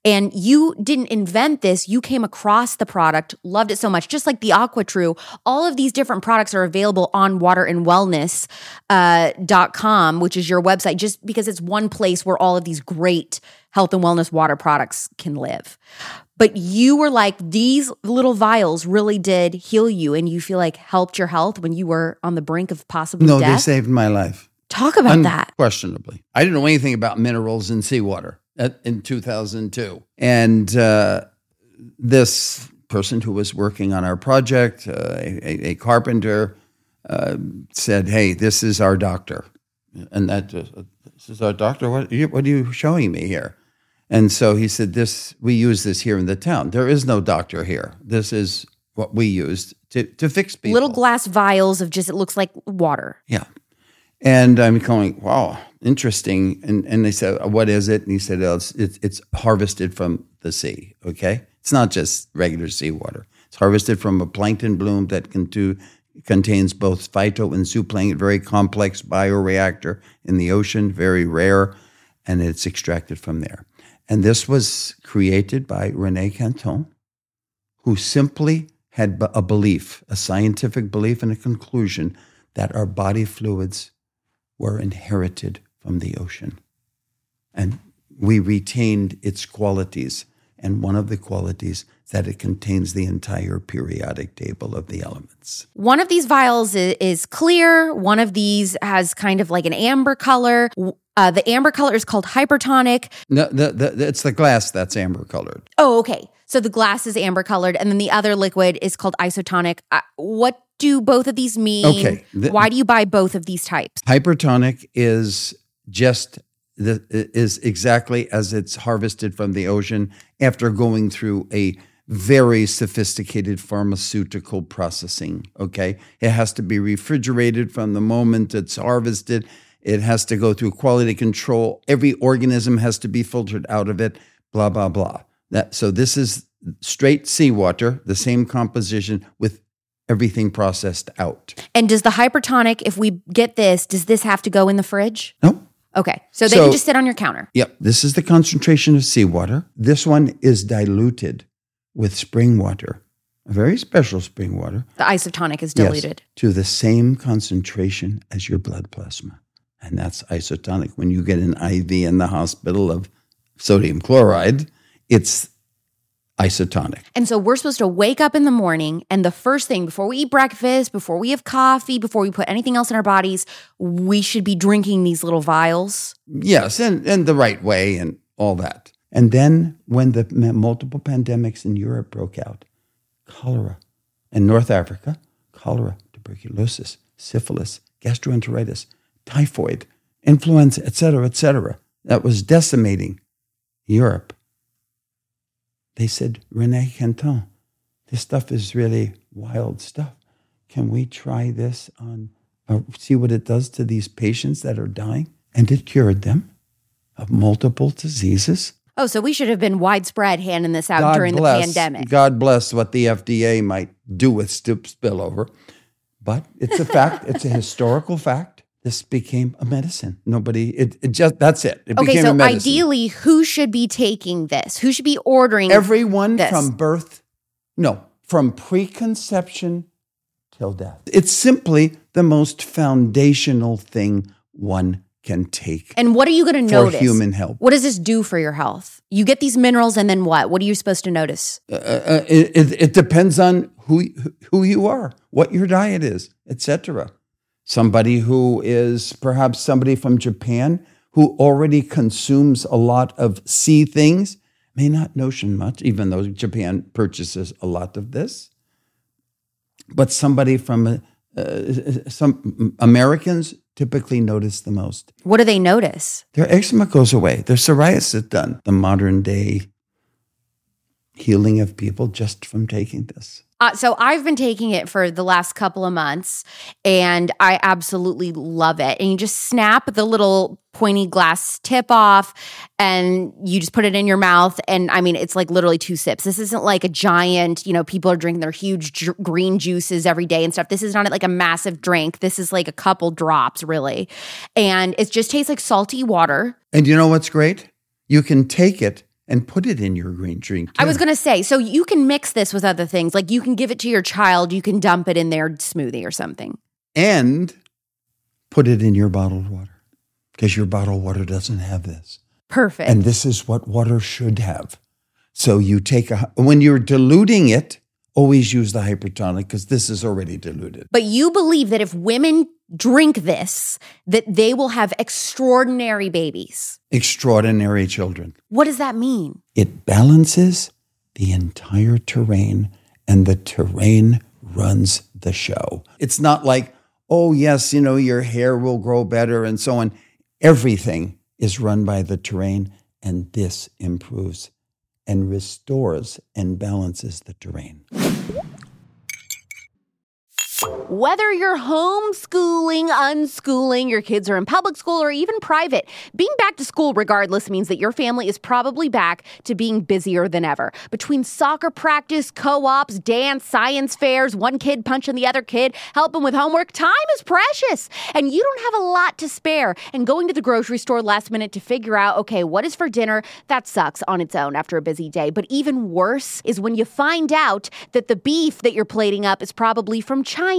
And you didn't invent this. You came across the product, loved it so much, just like the AquaTrue. All of these different products are available on waterandwellness.com, uh, dot com, which is your website, just because it's one place where all of these great health and wellness water products can live. But you were like, these little vials really did heal you and you feel like helped your health when you were on the brink of possible no, death. they saved my life. Talk about that. Unquestionably. I didn't know anything about minerals in seawater at, in 2002. And uh, this person who was working on our project, uh, a, a, carpenter, uh, said, Hey, this is our doctor. And that, uh, this is our doctor. What, what are you showing me here? And so he said, "This we use this here in the town. There is no doctor here. This is what we used to to fix people. Little glass vials of just it looks like water. Yeah. And I'm going, wow, interesting. And and they said, uh, what is it? And he said, oh, it's, it's it's harvested from the sea. Okay, it's not just regular seawater. It's harvested from a plankton bloom that can do contains both phyto and zooplankton, very complex bioreactor in the ocean, very rare, and it's extracted from there. And this was created by Rene Quinton, who simply had a belief, a scientific belief, and a conclusion that our body fluids were inherited from the ocean. And we retained its qualities. And one of the qualities that it contains the entire periodic table of the elements. One of these vials is, clear. One of these has kind of like an amber color. Uh, the amber color is called hypertonic. No, the, the, it's the glass that's amber colored. Oh, okay. So the glass is amber colored, and then the other liquid is called isotonic. Uh, what do both of these mean? Okay. The, Why do you buy both of these types? Hypertonic is just the, is exactly as it's harvested from the ocean after going through a very sophisticated pharmaceutical processing. Okay. It has to be refrigerated from the moment it's harvested. It has to go through quality control. Every organism has to be filtered out of it, blah, blah, blah. That, so this is straight seawater, the same composition with everything processed out. And does the hypertonic, if we get this, does this have to go in the fridge? No. Okay. So they so, can just sit on your counter. Yep. This is the concentration of seawater. This one is diluted with spring water, a very special spring water. The isotonic is diluted. Yes, to the same concentration as your blood plasma and that's isotonic. When you get an IV in the hospital of sodium chloride, it's isotonic. And so we're supposed to wake up in the morning, and the first thing before we eat breakfast, before we have coffee, before we put anything else in our bodies, we should be drinking these little vials. Yes, and, and the right way and all that. And then when the multiple pandemics in Europe broke out, cholera, in North Africa, cholera, tuberculosis, syphilis, gastroenteritis, typhoid, influenza, etc., etc., that was decimating Europe. They said, Rene Quinton, this stuff is really wild stuff. Can we try this on, uh, see what it does to these patients that are dying? And it cured them of multiple diseases. Oh, so we should have been widespread handing this out God during bless, the pandemic. God bless what the FDA might do with spillover. But it's a fact, it's a historical fact this became a medicine. Nobody, it, it just, that's it. it okay, so ideally, who should be taking this? Who should be ordering Everyone this? from birth, no, from preconception till death. It's simply the most foundational thing one can take. And what are you going to notice? human health. What does this do for your health? You get these minerals, and then what? What are you supposed to notice? Uh, uh, it, it, it depends on who who you are, what your diet is, etc somebody who is perhaps somebody from Japan who already consumes a lot of sea things may not notion much, even though Japan purchases a lot of this. But somebody from uh, some Americans typically notice the most. What do they notice? Their eczema goes away. Their psoriasis is done. The modern day healing of people just from taking this. Uh, so I've been taking it for the last couple of months and I absolutely love it. And you just snap the little pointy glass tip off and you just put it in your mouth. And I mean, it's like literally two sips. This isn't like a giant, you know, people are drinking their huge ju- green juices every day and stuff. This is not like a massive drink. This is like a couple drops, really. And it just tastes like salty water. And you know what's great? You can take it and put it in your green drink. I was going to say, so you can mix this with other things. Like you can give it to your child, you can dump it in their smoothie or something. and put it in your bottled water because your bottled water doesn't have this. Perfect. And this is what water should have. So you take a, when you're diluting it, always use the hypertonic because this is already diluted. but you believe that if women drink this, that they will have extraordinary babies. Extraordinary children. What does that mean? It balances the entire terrain and the terrain runs the show. It's not like, oh, yes, you know, your hair will grow better and so on. Everything is run by the terrain, and this improves and restores and balances the terrain. Whether you're homeschooling, unschooling, your kids are in public school, or even private, being back to school regardless means that your family is probably back to being busier than ever. Between soccer practice, co ops, dance, science fairs, one kid punching the other kid, helping with homework, time is precious. And you don't have a lot to spare. And going to the grocery store last minute to figure out, okay, what is for dinner, that sucks on its own after a busy day. But even worse is when you find out that the beef that you're plating up is probably from China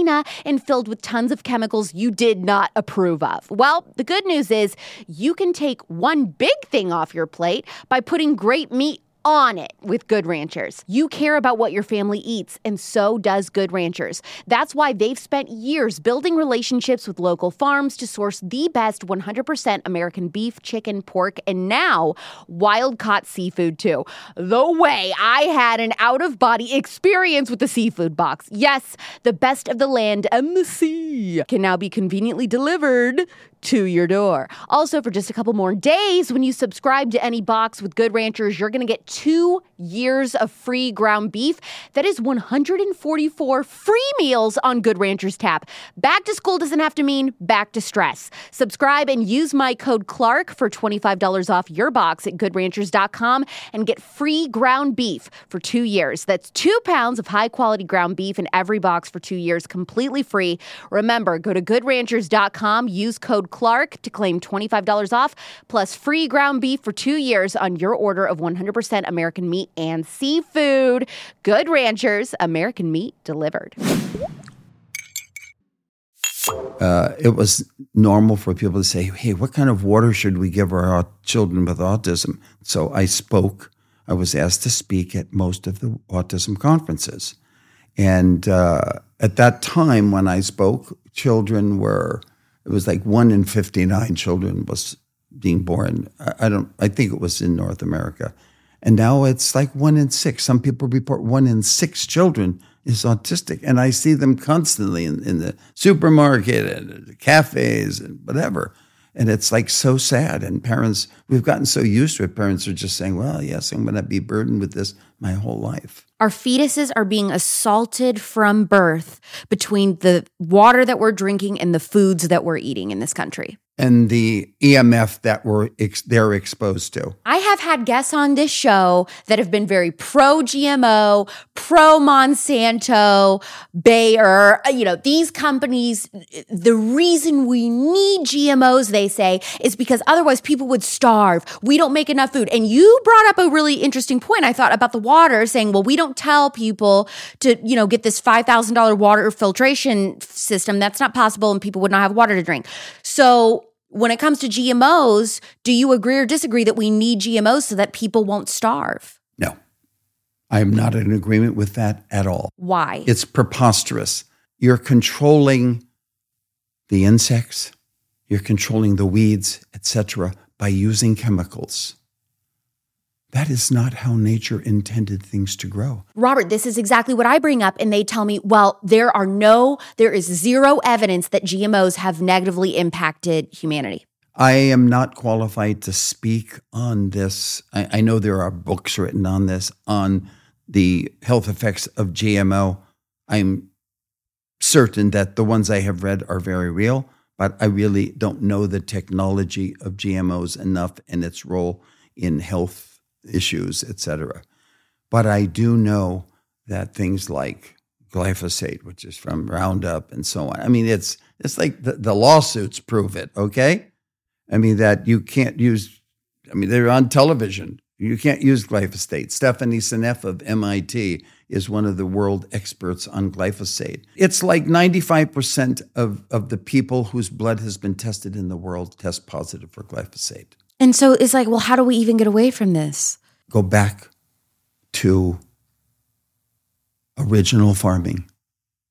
and filled with tons of chemicals you did not approve of. Well, the good news is you can take one big thing off your plate by putting great meat on it with Good Ranchers. You care about what your family eats, and so does Good Ranchers. That's why they've spent years building relationships with local farms to source the best 100% American beef, chicken, pork, and now wild caught seafood too. The way I had an out of body experience with the seafood box. Yes, the best of the land and the sea can now be conveniently delivered to your door. Also, for just a couple more days, when you subscribe to any box with Good Ranchers, you're going to get two years of free ground beef. That is 144 free meals on Good Ranchers Tap. Back to school doesn't have to mean back to stress. Subscribe and use my code Clark for $25 off your box at goodranchers.com and get free ground beef for two years. That's two pounds of high quality ground beef in every box for two years, completely free. Remember, go to goodranchers.com, use code Clark to claim $25 off, plus free ground beef for two years on your order of 100% American meat and seafood. Good Ranchers, American meat delivered. Uh, it was normal for people to say, hey, what kind of water should we give our children with autism? So I spoke. I was asked to speak at most of the autism conferences. And uh, at that time, when I spoke, children were, it was like one in 59 children was being born. I, I don't, I think it was in North America. And now it's like one in six. Some people report one in six children is autistic. And I see them constantly in, in the supermarket and the cafes and whatever. And it's like so sad. And parents, we've gotten so used to it. Parents are just saying, well, yes, I'm going to be burdened with this my whole life. Our fetuses are being assaulted from birth between the water that we're drinking and the foods that we're eating in this country. And the EMF that we're ex- they're exposed to. I have had guests on this show that have been very pro GMO, pro Monsanto, Bayer. uh, You know, these companies, the reason we need GMOs, they say, is because otherwise people would starve. We don't make enough food. And you brought up a really interesting point, I thought, about the water, saying, well, we don't tell people to, you know, get this $5,000 water filtration system. That's not possible, and people would not have water to drink. So, when it comes to GMOs, do you agree or disagree that we need GMOs so that people won't starve? No, I am not in agreement with that at all. Why? It's preposterous. You're controlling the insects, you're controlling the weeds, etc., by using chemicals. That is not how nature intended things to grow. Robert, this is exactly what I bring up. And they tell me, well, there are no, there is zero evidence that GMOs have negatively impacted humanity. I am not qualified to speak on this. I, I know there are books written on this, on the health effects of GMO. I'm certain that the ones I have read are very real, but I really don't know the technology of GMOs enough and its role in health issues, et cetera. But I do know that things like glyphosate, which is from Roundup and so on. I mean, it's it's like the, the lawsuits prove it, okay? I mean, that you can't use, I mean, they're on television. You can't use glyphosate. Stephanie Seneff of MIT is one of the world experts on glyphosate. It's like 95% of, of the people whose blood has been tested in the world test positive for glyphosate. And so it's like, well, how do we even get away from this? Go back to original farming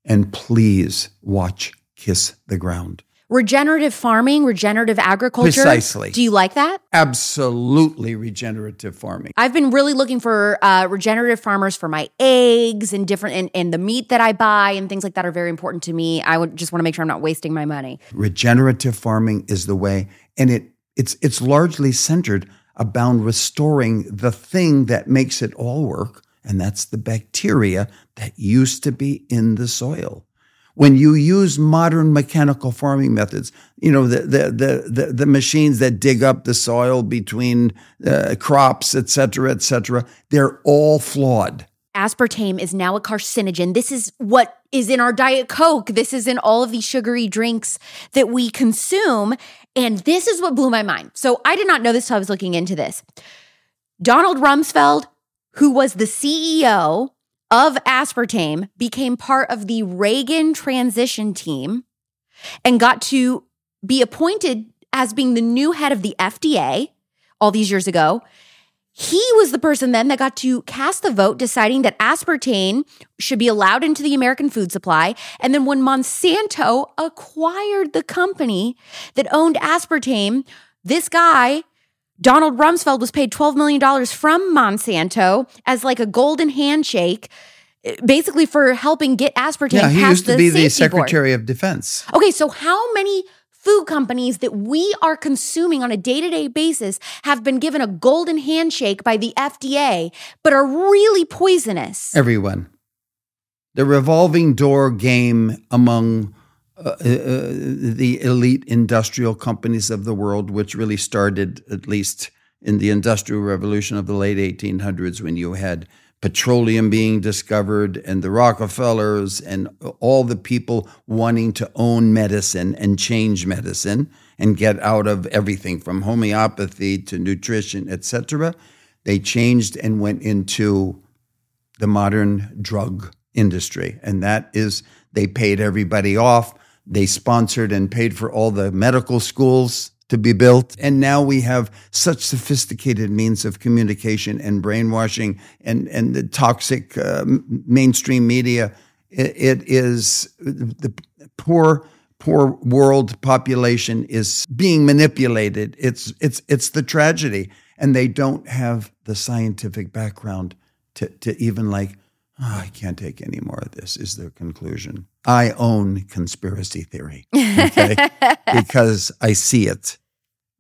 and please watch Kiss the Ground. Regenerative farming, regenerative agriculture. Precisely. Do you like that? Absolutely regenerative farming. I've been really looking for uh, regenerative farmers for my eggs and different and, and the meat that I buy and things like that are very important to me. I would just want to make sure I'm not wasting my money. Regenerative farming is the way, and it it's it's largely centered about restoring the thing that makes it all work, and that's the bacteria that used to be in the soil when you use modern mechanical farming methods, you know, the, the, the, the, machines that dig up the soil between uh, crops, et cetera, et cetera, they're all flawed. Aspartame is now a carcinogen. This is what is in our Diet Coke. This is in all of these sugary drinks that we consume. And this is what blew my mind. So I did not know this until I was looking into this. Donald Rumsfeld, who was the CEO of aspartame became part of the Reagan transition team and got to be appointed as being the new head of the FDA all these years ago. He was the person then that got to cast the vote deciding that aspartame should be allowed into the American food supply. And then when Monsanto acquired the company that owned aspartame, this guy Donald Rumsfeld was paid $12 million from Monsanto as like a golden handshake, basically for helping get aspartame yeah, he used to be the safety board. Secretary of Defense. Okay, so how many food companies that we are consuming on a day to day basis have been given a golden handshake by the FDA, but are really poisonous? Everyone. The revolving door game among uh, uh, the elite industrial companies of the world, which really started at least in the Industrial Revolution of the late 1800s when you had petroleum being discovered and the Rockefellers and all the people wanting to own medicine and change medicine and get out of everything from homeopathy to nutrition, etc. They changed and went into the modern drug industry. And that is, they paid everybody off they sponsored and paid for all the medical schools to be built. And now we have such sophisticated means of communication and brainwashing and, and the toxic uh, mainstream media. It, it is the poor, poor world population is being manipulated. It's, it's, it's the tragedy. And they don't have the scientific background to, to even like oh, I can't take any more of this, is their conclusion. I own conspiracy theory, okay? because I see it,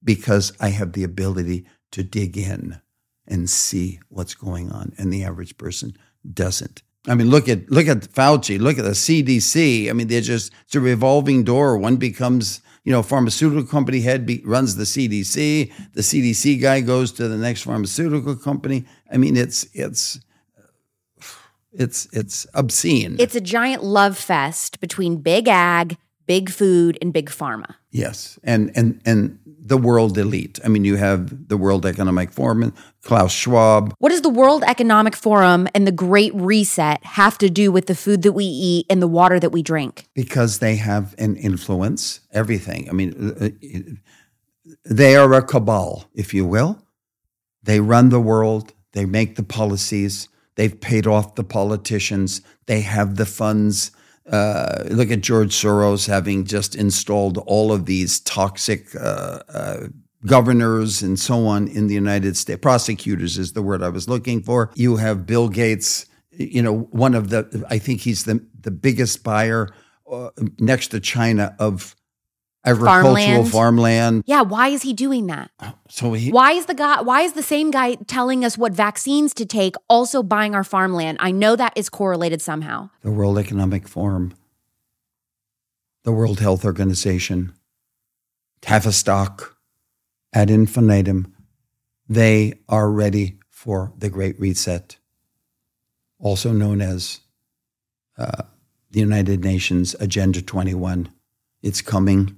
because I have the ability to dig in and see what's going on. And the average person doesn't. I mean, look at look at Fauci, look at the CDC. I mean, they're just it's a revolving door. One becomes, you know, pharmaceutical company head be, runs the CDC. The CDC guy goes to the next pharmaceutical company. I mean, it's it's it's it's obscene. It's a giant love fest between big ag, big food, and big pharma. Yes, and and and the world elite. I mean, you have the World Economic Forum, and Klaus Schwab. What does the World Economic Forum and the Great Reset have to do with the food that we eat and the water that we drink? Because they have an influence. Everything. I mean, uh, uh, they are a cabal, if you will. They run the world. They make the policies. They've paid off the politicians. They have the funds. Uh, look at George Soros having just installed all of these toxic uh, uh, governors and so on in the United States. Prosecutors is the word I was looking for. You have Bill Gates, you know, one of the, I think he's the, the biggest buyer uh, next to China of agricultural farmland. farmland. Yeah, why is he doing that? So he, why is the guy why is the same guy telling us what vaccines to take also buying our farmland? I know that is correlated somehow. The World Economic Forum, the World Health Organization, Tavistock, ad infinitum, they are ready for the Great Reset, also known as uh, the United Nations Agenda 21. It's coming.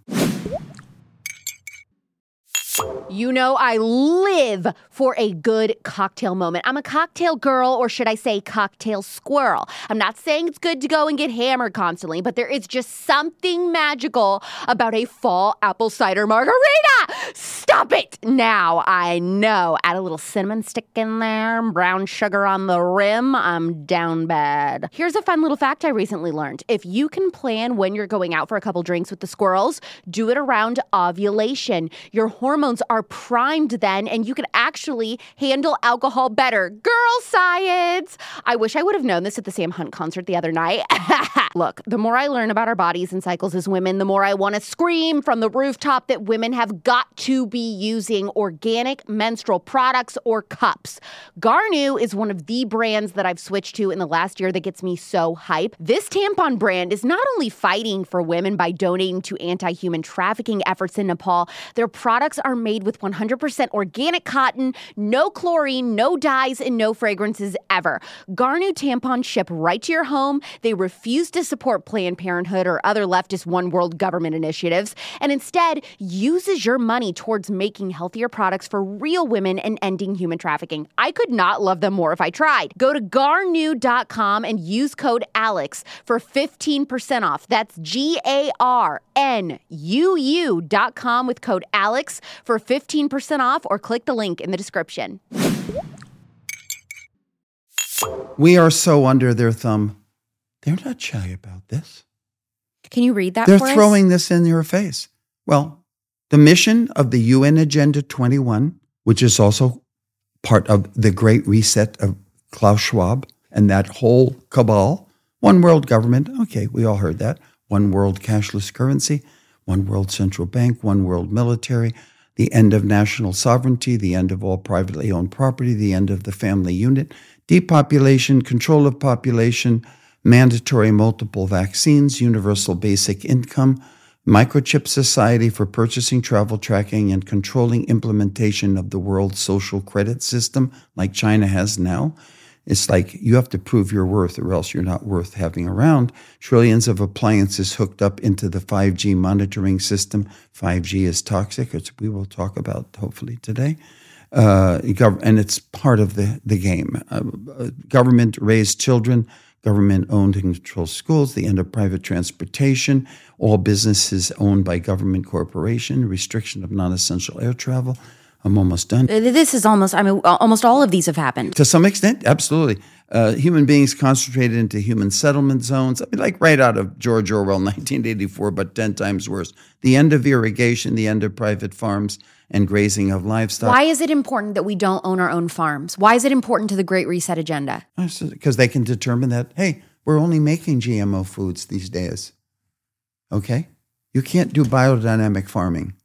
You know, I live for a good cocktail moment. I'm a cocktail girl, or should I say, cocktail squirrel. I'm not saying it's good to go and get hammered constantly, but there is just something magical about a fall apple cider margarita. Stop it now. I know. Add a little cinnamon stick in there, brown sugar on the rim. I'm down bad. Here's a fun little fact I recently learned. If you can plan when you're going out for a couple drinks with the squirrels, do it around ovulation. Your hormones are primed then, and you can actually handle alcohol better. Girl science! I wish I would have known this at the Sam Hunt concert the other night. Look, the more I learn about our bodies and cycles as women, the more I want to scream from the rooftop that women have got to be using organic menstrual products or cups. Garnuu is one of the brands that I've switched to in the last year that gets me so hype. This tampon brand is not only fighting for women by donating to anti human trafficking efforts in Nepal, their products are made with 100% organic cotton, no chlorine, no dyes, and no fragrances ever. Garnuu tampons ship right to your home. They refuse to support Planned Parenthood or other leftist one world government initiatives, and instead uses your money towards making healthier products for real women and ending human trafficking. I could not love them more if I tried. Go to garnuu.com and use code ALEX for 15% off. That's G A R N U U.com with code ALEX for 15% off or click the link in the description. We are so under their thumb. They're not shy about this. Can you read that They're for us? throwing this in your face. Well, the mission of the UN Agenda 21, which is also part of the Great Reset of Klaus Schwab and that whole cabal, one world government. Okay, we all heard that. One world cashless currency, one world central bank, one world military, the end of national sovereignty, the end of all privately owned property, the end of the family unit, depopulation, control of population, mandatory multiple vaccines, universal basic income, microchip society for purchasing, travel tracking, and controlling implementation of the world social credit system like China has now. It's like you have to prove your worth or else you're not worth having around. Trillions of appliances hooked up into the 5G monitoring system. 5G is toxic, which we will talk about hopefully today. Uh, and it's part of the, the game. Uh, uh, government raised children, government owned and controlled schools, the end of private transportation, all businesses owned by government corporation, restriction of non essential air travel. I'm almost done. This is almost, I mean, almost all of these have happened. To some extent, absolutely. Uh, human beings concentrated into human settlement zones, I mean, like right out of George Orwell, 1984, but 10 times worse. The end of irrigation, the end of private farms and grazing of livestock. Why is it important that we don't own our own farms? Why is it important to the Great Reset agenda? Because they can determine that, hey, we're only making GMO foods these days. Okay? You can't do biodynamic farming.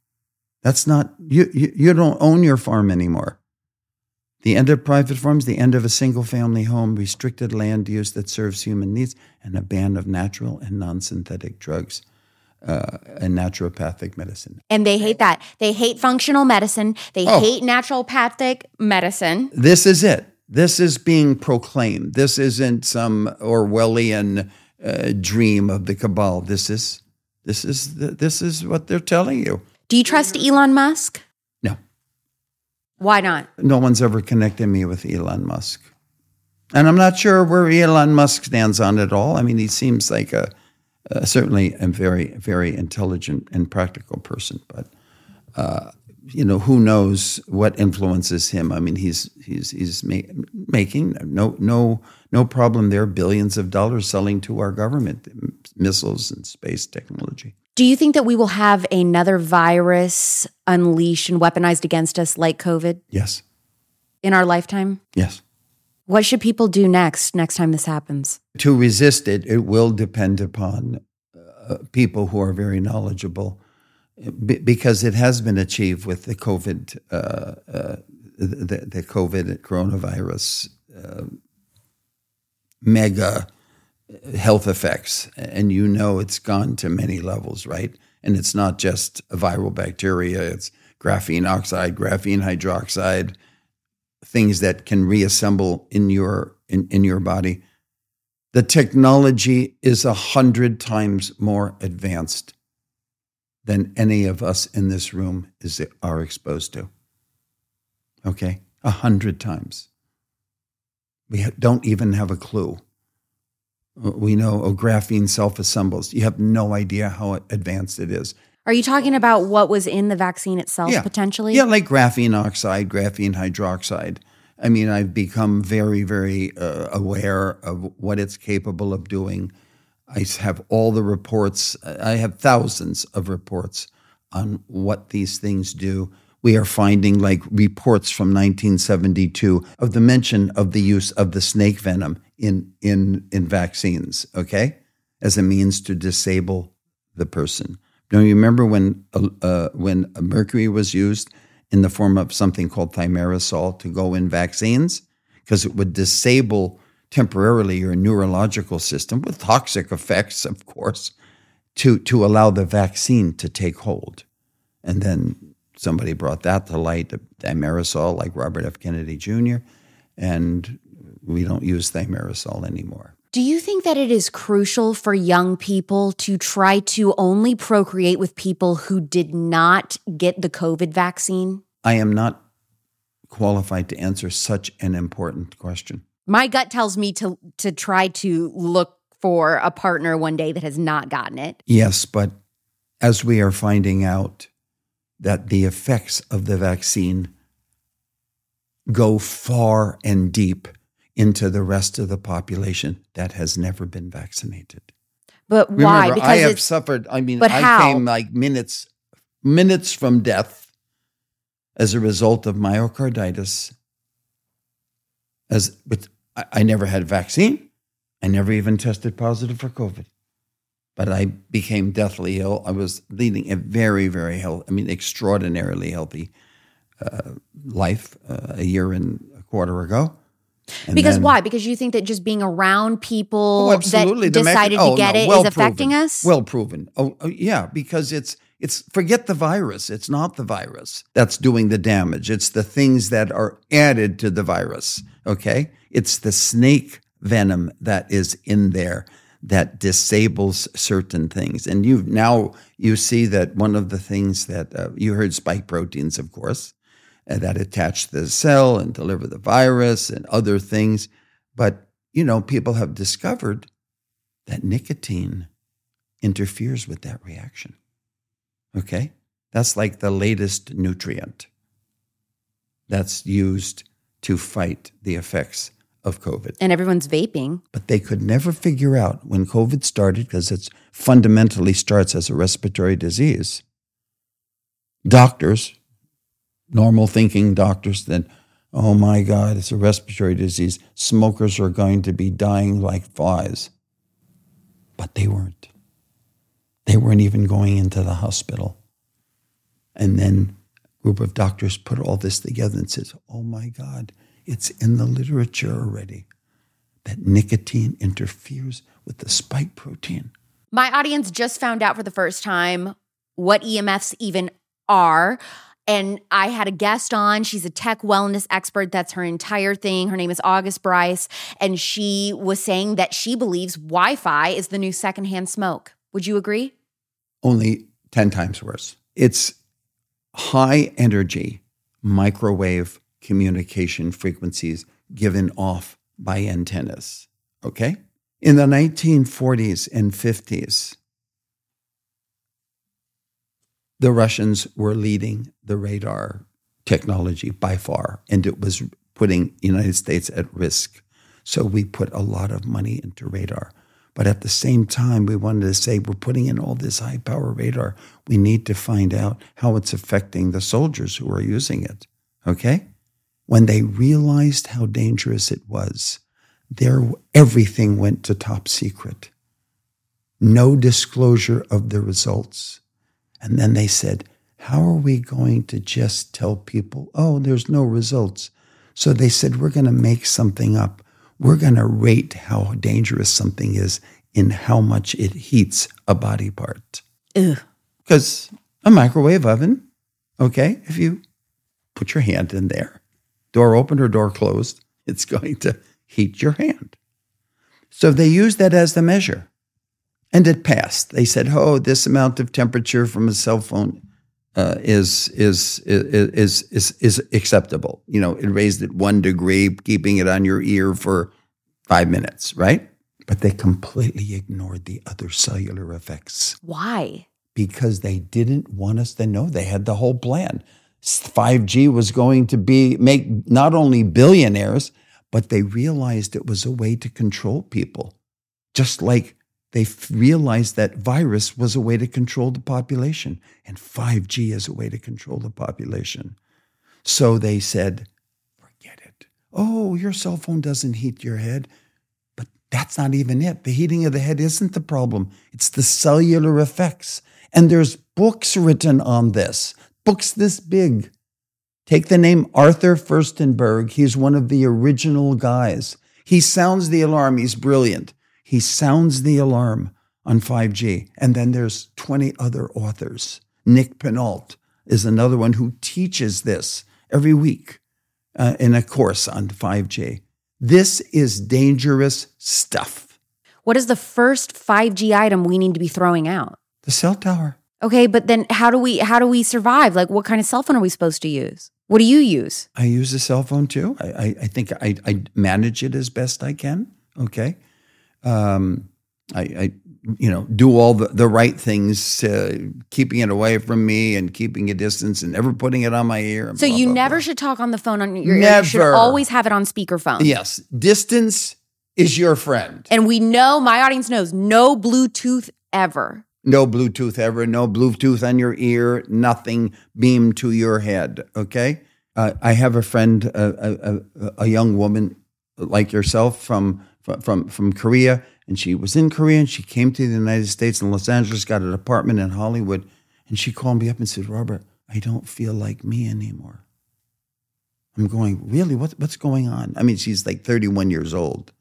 That's not, you, you, you don't own your farm anymore. The end of private farms, the end of a single family home, restricted land use that serves human needs, and a ban of natural and non synthetic drugs uh, and naturopathic medicine. And they hate that. They hate functional medicine. They Oh. hate naturopathic medicine. This is it. This is being proclaimed. This isn't some Orwellian uh, dream of the cabal. This is this is this is what they're telling you. Do you trust Elon Musk? No, Why not? no one's ever connected me with Elon Musk, and I'm not sure where Elon Musk stands on it all. I mean, he seems like a, a certainly a very very intelligent and practical person, but. Uh, you know who knows what influences him. I mean, he's he's he's ma- making no no no problem there. Billions of dollars selling to our government missiles and space technology. Do you think that we will have another virus unleashed and weaponized against us like COVID Yes, in our lifetime? yes. What should people do next next time this happens? To resist it, it will depend upon uh, people who are very knowledgeable, b- because it has been achieved with the COVID, uh, uh, the, the COVID coronavirus uh, mega health effects, and you know it's gone to many levels, right? And it's not just a viral bacteria; it's graphene oxide, graphene hydroxide, things that can reassemble in your in, in your body. The technology is a hundred times more advanced than any of us in this room is are exposed to. Okay, a hundred times. We don't even have a clue. We know oh, graphene self assembles. You have no idea how advanced it is. Are you talking about what was in the vaccine itself yeah. potentially? Yeah, like graphene oxide, graphene hydroxide. I mean, I've become very, very uh, aware of what it's capable of doing. I have all the reports, I have thousands of reports on what these things do. We are finding like reports from 1972 of the mention of the use of the snake venom in, in, in vaccines, okay, as a means to disable the person. Now, you remember when, uh, uh when mercury was used in the form of something called thimerosal to go in vaccines because it would disable temporarily your neurological system with toxic effects, of course, to, to allow the vaccine to take hold. And then somebody brought that to light, thimerosal, like Robert F. Kennedy Jr., and we don't use thimerosal anymore. Do you think that it is crucial for young people to try to only procreate with people who did not get the COVID vaccine? I am not qualified to answer such an important question. My gut tells me to to try to look for a partner one day that has not gotten it. Yes, but as we are finding out that the effects of the vaccine go far and deep into the rest of the population that has never been vaccinated. But why? Remember, because I have suffered. I mean, I how? came like minutes, minutes from death as a result of myocarditis. As but I, I never had a vaccine. I never even tested positive for COVID. But I became deathly ill. I was leading a very, very healthy, I mean, extraordinarily healthy uh, life uh, a year and a quarter ago. And because then, why? Because you think that just being around people oh, that decided oh, to get no, it well is affecting proven, us? Well proven. Oh, oh, yeah, because it's it's forget the virus. It's not the virus that's doing the damage. It's the things that are added to the virus. Okay? It's the snake venom that is in there that disables certain things. And you now you see that one of the things that uh, you heard spike proteins, of course that attach to the cell and deliver the virus and other things. But, you know, people have discovered that nicotine interferes with that reaction. Okay? That's like the latest nutrient that's used to fight the effects of COVID. And everyone's vaping. But they could never figure out when COVID started, because it fundamentally starts as a respiratory disease. Doctors, normal thinking doctors that, oh my God, it's a respiratory disease. Smokers are going to be dying like flies. But they weren't. They weren't even going into the hospital. And then a group of doctors put all this together and says, oh my God, it's in the literature already that nicotine interferes with the spike protein. My audience just found out for the first time what EMFs even are. And I had a guest on. She's a tech wellness expert. That's her entire thing. Her name is August Bryce. And she was saying that she believes Wi Fi is the new secondhand smoke. Would you agree? Only 10 times worse. It's high energy microwave communication frequencies given off by antennas. Okay? In the 1940s and 50s, the Russians were leading the radar technology by far, and it was putting United States at risk. So we put a lot of money into radar. But at the same time, we wanted to say we're putting in all this high power radar. We need to find out how it's affecting the soldiers who are using it. Okay? When they realized how dangerous it was, there everything went to top secret. No disclosure of the results. And then they said, How are we going to just tell people, oh, there's no results? So they said, We're going to make something up. We're going to rate how dangerous something is in how much it heats a body part. Because a microwave oven, okay, if you put your hand in there, door open or door closed, it's going to heat your hand. So they used that as the measure. And it passed. They said, "Oh, this amount of temperature from a cell phone uh, is, is is is is acceptable." You know, it raised it one degree, keeping it on your ear for five minutes, right? But they completely ignored the other cellular effects Why? because they didn't want us to know. They had the whole plan. 5G was going to be make not only billionaires, but they realized it was a way to control people. Just like they realized that virus was a way to control the population and 5G is a way to control the population. So they said, forget it. Oh, your cell phone doesn't heat your head. But that's not even it. The heating of the head isn't the problem, it's the cellular effects. And there's books written on this, books this big. Take the name Arthur Firstenberg. He's one of the original guys. He sounds the alarm. He's brilliant. He sounds the alarm on 5G. And then there's 20 other authors. Nick Pineault is another one who teaches this every week uh, in a course on 5G. This is dangerous stuff. What is the first 5G item we need to be throwing out? The cell tower. Okay, but then how do we how do we survive? Like what kind of cell phone are we supposed to use? What do you use? I use a cell phone too. I, I, I think I, I manage it as best I can. Okay. Um, I, I, you know, do all the, the right things, uh, keeping it away from me and keeping a distance and never putting it on my ear. So blah, you blah, never blah. should talk on the phone on your ear. You should Never. always have it on speakerphone. Yes. Distance is your friend. And we know my audience knows no Bluetooth ever. No Bluetooth ever, no Bluetooth on your ear, nothing beamed to your head. Okay. Uh, I have a friend, a, a, a, young woman like yourself from, from, from Korea, and she was in Korea and she came to the United States in Los Angeles, got an apartment in Hollywood, and she called me up and said, Robert, I don't feel like me anymore. I'm going, really? What, what's going on? I mean, she's like 31 years old.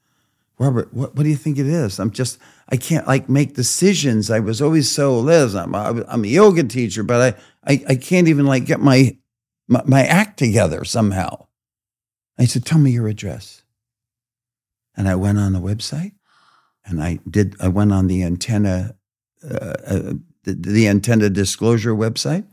Robert, what, what do you think it is? I'm just, I can't like make decisions. I was always so, Liz, I'm I'm a yoga teacher, but I, I, I can't even like get my, my, my act together somehow. I said, tell me your address. And I went on the website and I did, I went on the antenna, uh, uh, the, the antenna disclosure website,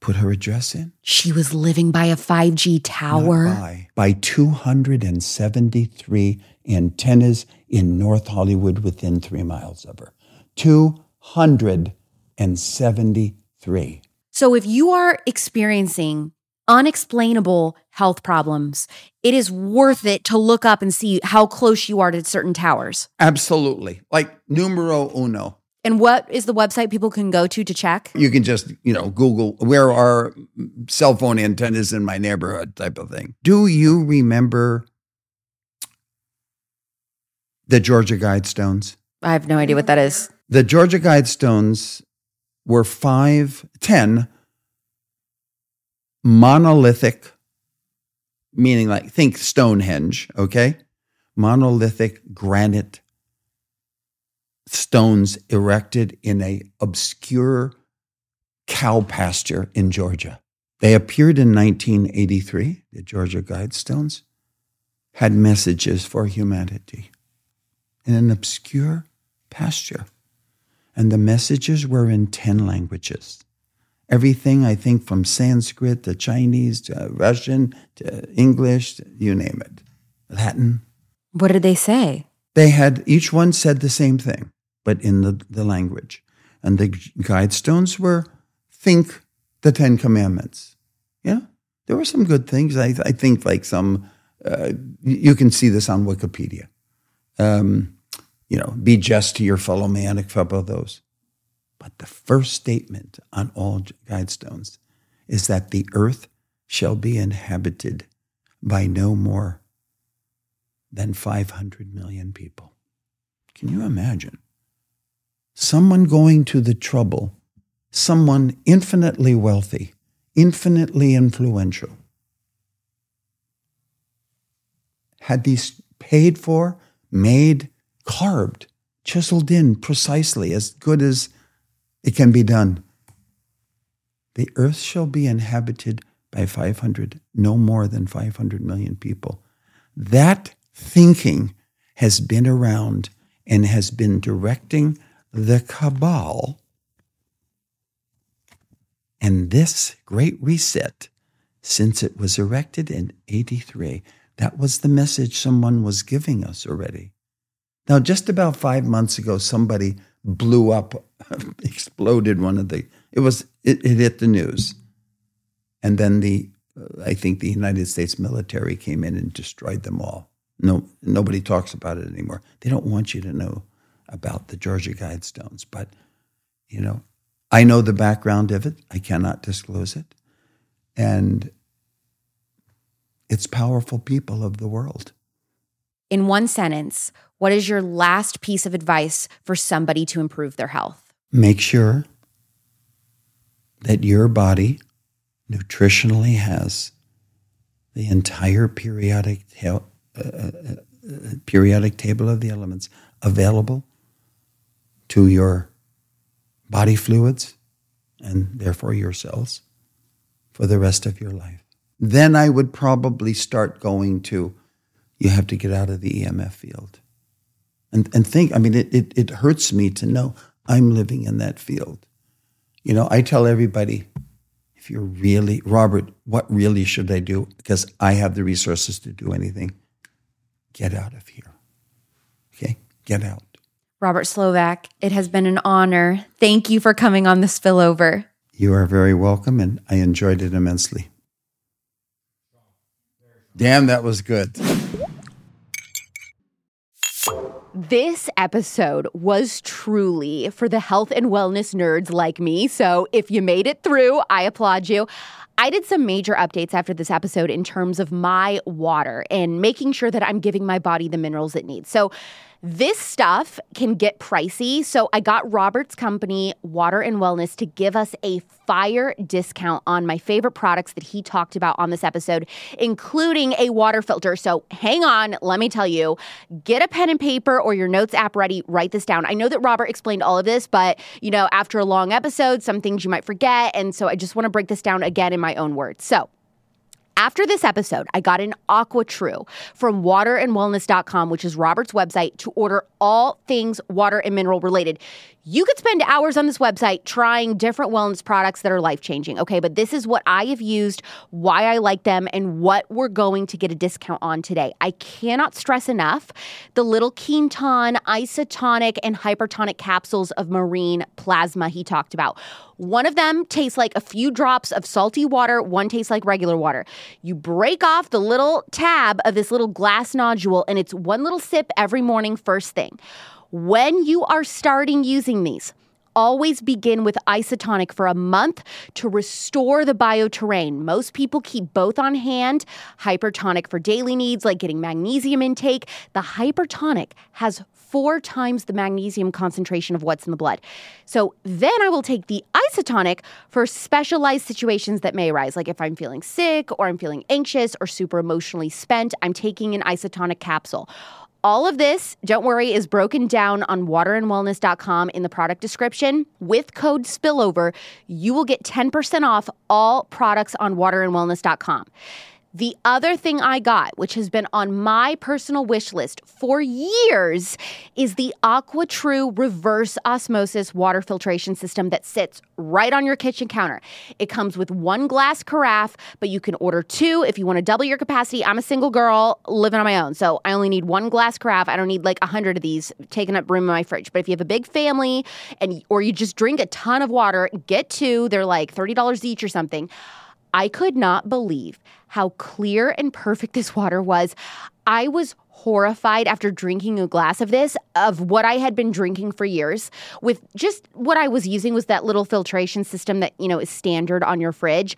put her address in. She was living by a 5G tower. Not by, by 273 antennas in North Hollywood within three miles of her. 273. So if you are experiencing unexplainable health problems, it is worth it to look up and see how close you are to certain towers. Absolutely. Like numero uno. And what is the website people can go to to check? You can just, you know, Google where are cell phone antennas in my neighborhood type of thing. Do you remember the Georgia Guidestones? I have no idea what that is. The Georgia Guidestones were five, ten monolithic, meaning like think Stonehenge, okay? Monolithic granite stones erected in a obscure cow pasture in Georgia. They appeared in 1983, the Georgia Guidestones, had messages for humanity in an obscure pasture. And the messages were in 10 languages. Everything, I think, from Sanskrit to Chinese to Russian to English, to you name it, Latin. What did they say? They had, each one said the same thing, but in the, the language. And the guidestones were think the Ten Commandments. Yeah, there were some good things. I, I think, like some, uh, you can see this on Wikipedia. Um, you know, be just to your fellow man, a couple of those. But the first statement on all guidestones is that the earth shall be inhabited by no more than 500 million people. Can you imagine? Someone going to the trouble, someone infinitely wealthy, infinitely influential, had these paid for, made, carved, chiseled in precisely as good as it can be done. The earth shall be inhabited by 500, no more than 500 million people. That thinking has been around and has been directing the cabal. And this great reset, since it was erected in 83, that was the message someone was giving us already. Now, just about five months ago, somebody blew up, exploded one of the, it was, it, it hit the news. And then the, uh, I think the United States military came in and destroyed them all. No, nobody talks about it anymore. They don't want you to know about the Georgia Guidestones, but you know, I know the background of it. I cannot disclose it, and it's powerful people of the world. In one sentence, what is your last piece of advice for somebody to improve their health? Make sure that your body nutritionally has the entire periodic uh, uh, uh, periodic table of the elements available to your body fluids and therefore your cells for the rest of your life. Then I would probably start going to you have to get out of the EMF field. And, and think, I mean, it, it, it hurts me to know I'm living in that field. You know, I tell everybody, if you're really, Robert, what really should I do? Because I have the resources to do anything. Get out of here. Okay? Get out. Robert Slovak, it has been an honor. Thank you for coming on the spillover. You are very welcome, and I enjoyed it immensely. Damn, that was good. This episode was truly for the health and wellness nerds like me. So if you made it through, I applaud you. I did some major updates after this episode in terms of my water and making sure that I'm giving my body the minerals it needs. So this stuff can get pricey, so I got Robert's company, Water and Wellness, to give us a fire discount on my favorite products that he talked about on this episode, including a water filter. So hang on, let me tell you, get a pen and paper or your notes app ready, write this down. I know that Robert explained all of this, but you know, after a long episode, some things you might forget. And so I just want to break this down again in my own words. So, after this episode, I got an AquaTrue from waterandwellness.com, which is Robert's website, to order all things water and mineral related. You could spend hours on this website trying different wellness products that are life changing. Okay, but this is what I have used, why I like them, and what we're going to get a discount on today. I cannot stress enough the little Quinton isotonic and hypertonic capsules of marine plasma he talked about. One of them tastes like a few drops of salty water, one tastes like regular water. You break off the little tab of this little glass nodule, and it's one little sip every morning, first thing. When you are starting using these, always begin with isotonic for a month to restore the bioterrain. Most people keep both on hand. Hypertonic for daily needs like getting magnesium intake. The hypertonic has four times the magnesium concentration of what's in the blood. So then I will take the isotonic for specialized situations that may arise, like if I'm feeling sick or I'm feeling anxious or super emotionally spent, I'm taking an isotonic capsule. All of this, don't worry, is broken down on waterandwellness.com in the product description. With code SPILLOVER, you will get 10% off all products on waterandwellness.com. The other thing I got, which has been on my personal wish list for years, is the AquaTrue reverse osmosis water filtration system that sits right on your kitchen counter. It comes with one glass carafe, but you can order two if you want to double your capacity. I'm a single girl living on my own, so I only need one glass carafe. I don't need like a hundred of these taking up room in my fridge. But if you have a big family and or you just drink a ton of water, get two. They're like thirty dollars each or something. I could not believe how clear and perfect this water was. I was horrified after drinking a glass of this of what I had been drinking for years with just what I was using was that little filtration system that, you know, is standard on your fridge.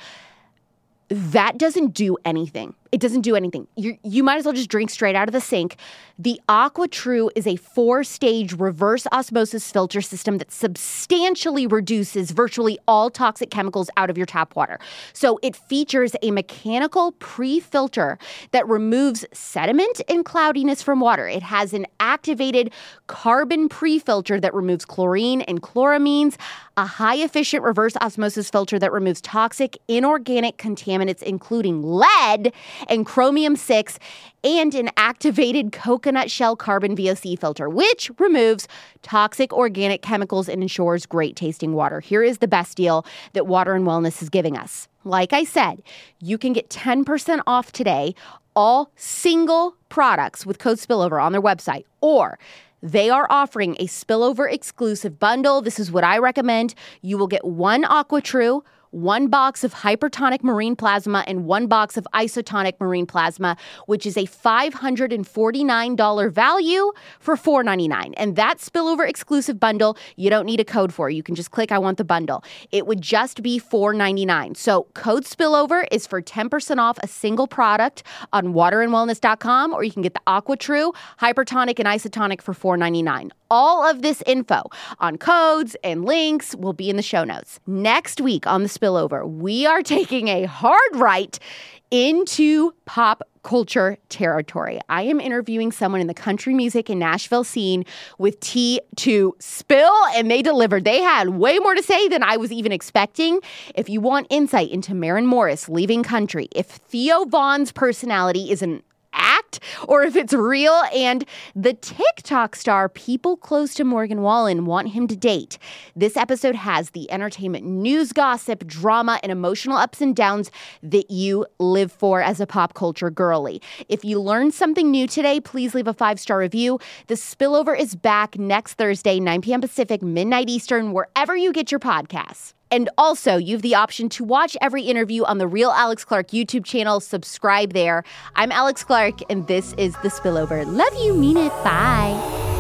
That doesn't do anything. It doesn't do anything. You you might as well just drink straight out of the sink. The AquaTrue is a four-stage reverse osmosis filter system that substantially reduces virtually all toxic chemicals out of your tap water. So it features a mechanical pre-filter that removes sediment and cloudiness from water. It has an activated carbon pre-filter that removes chlorine and chloramines, a high-efficient reverse osmosis filter that removes toxic inorganic contaminants including lead and chromium 6 and an activated coconut shell carbon VOC filter, which removes toxic organic chemicals and ensures great tasting water. Here is the best deal that Water and Wellness is giving us. Like I said, you can get 10% off today all single products with code spillover on their website or they are offering a spillover exclusive bundle. This is what I recommend. You will get one AquaTrue one box of hypertonic marine plasma and one box of isotonic marine plasma, which is a $549 value for $4.99. And that spillover exclusive bundle, you don't need a code for. You can just click I want the bundle. It would just be $4.99. So code spillover is for 10% off a single product on waterandwellness.com, or you can get the AquaTrue, hypertonic, and isotonic for $4.99. All of this info on codes and links will be in the show notes. Next week on the spillover, we are taking a hard right into pop culture territory. I am interviewing someone in the country music and Nashville scene with tea to spill, and they delivered. They had way more to say than I was even expecting. If you want insight into Maren Morris leaving country, if Theo Von's personality is an act or if it's real. And the TikTok star people close to Morgan Wallen want him to date. This episode has the entertainment news gossip, drama, and emotional ups and downs that you live for as a pop culture girly. If you learned something new today, please leave a five star review. The spillover is back next Thursday, 9 p.m. Pacific, midnight Eastern, wherever you get your podcasts. And also, you have the option to watch every interview on the Real Alex Clark YouTube channel. Subscribe there. I'm Alex Clark, and this is The Spillover. Love you, mean it. Bye.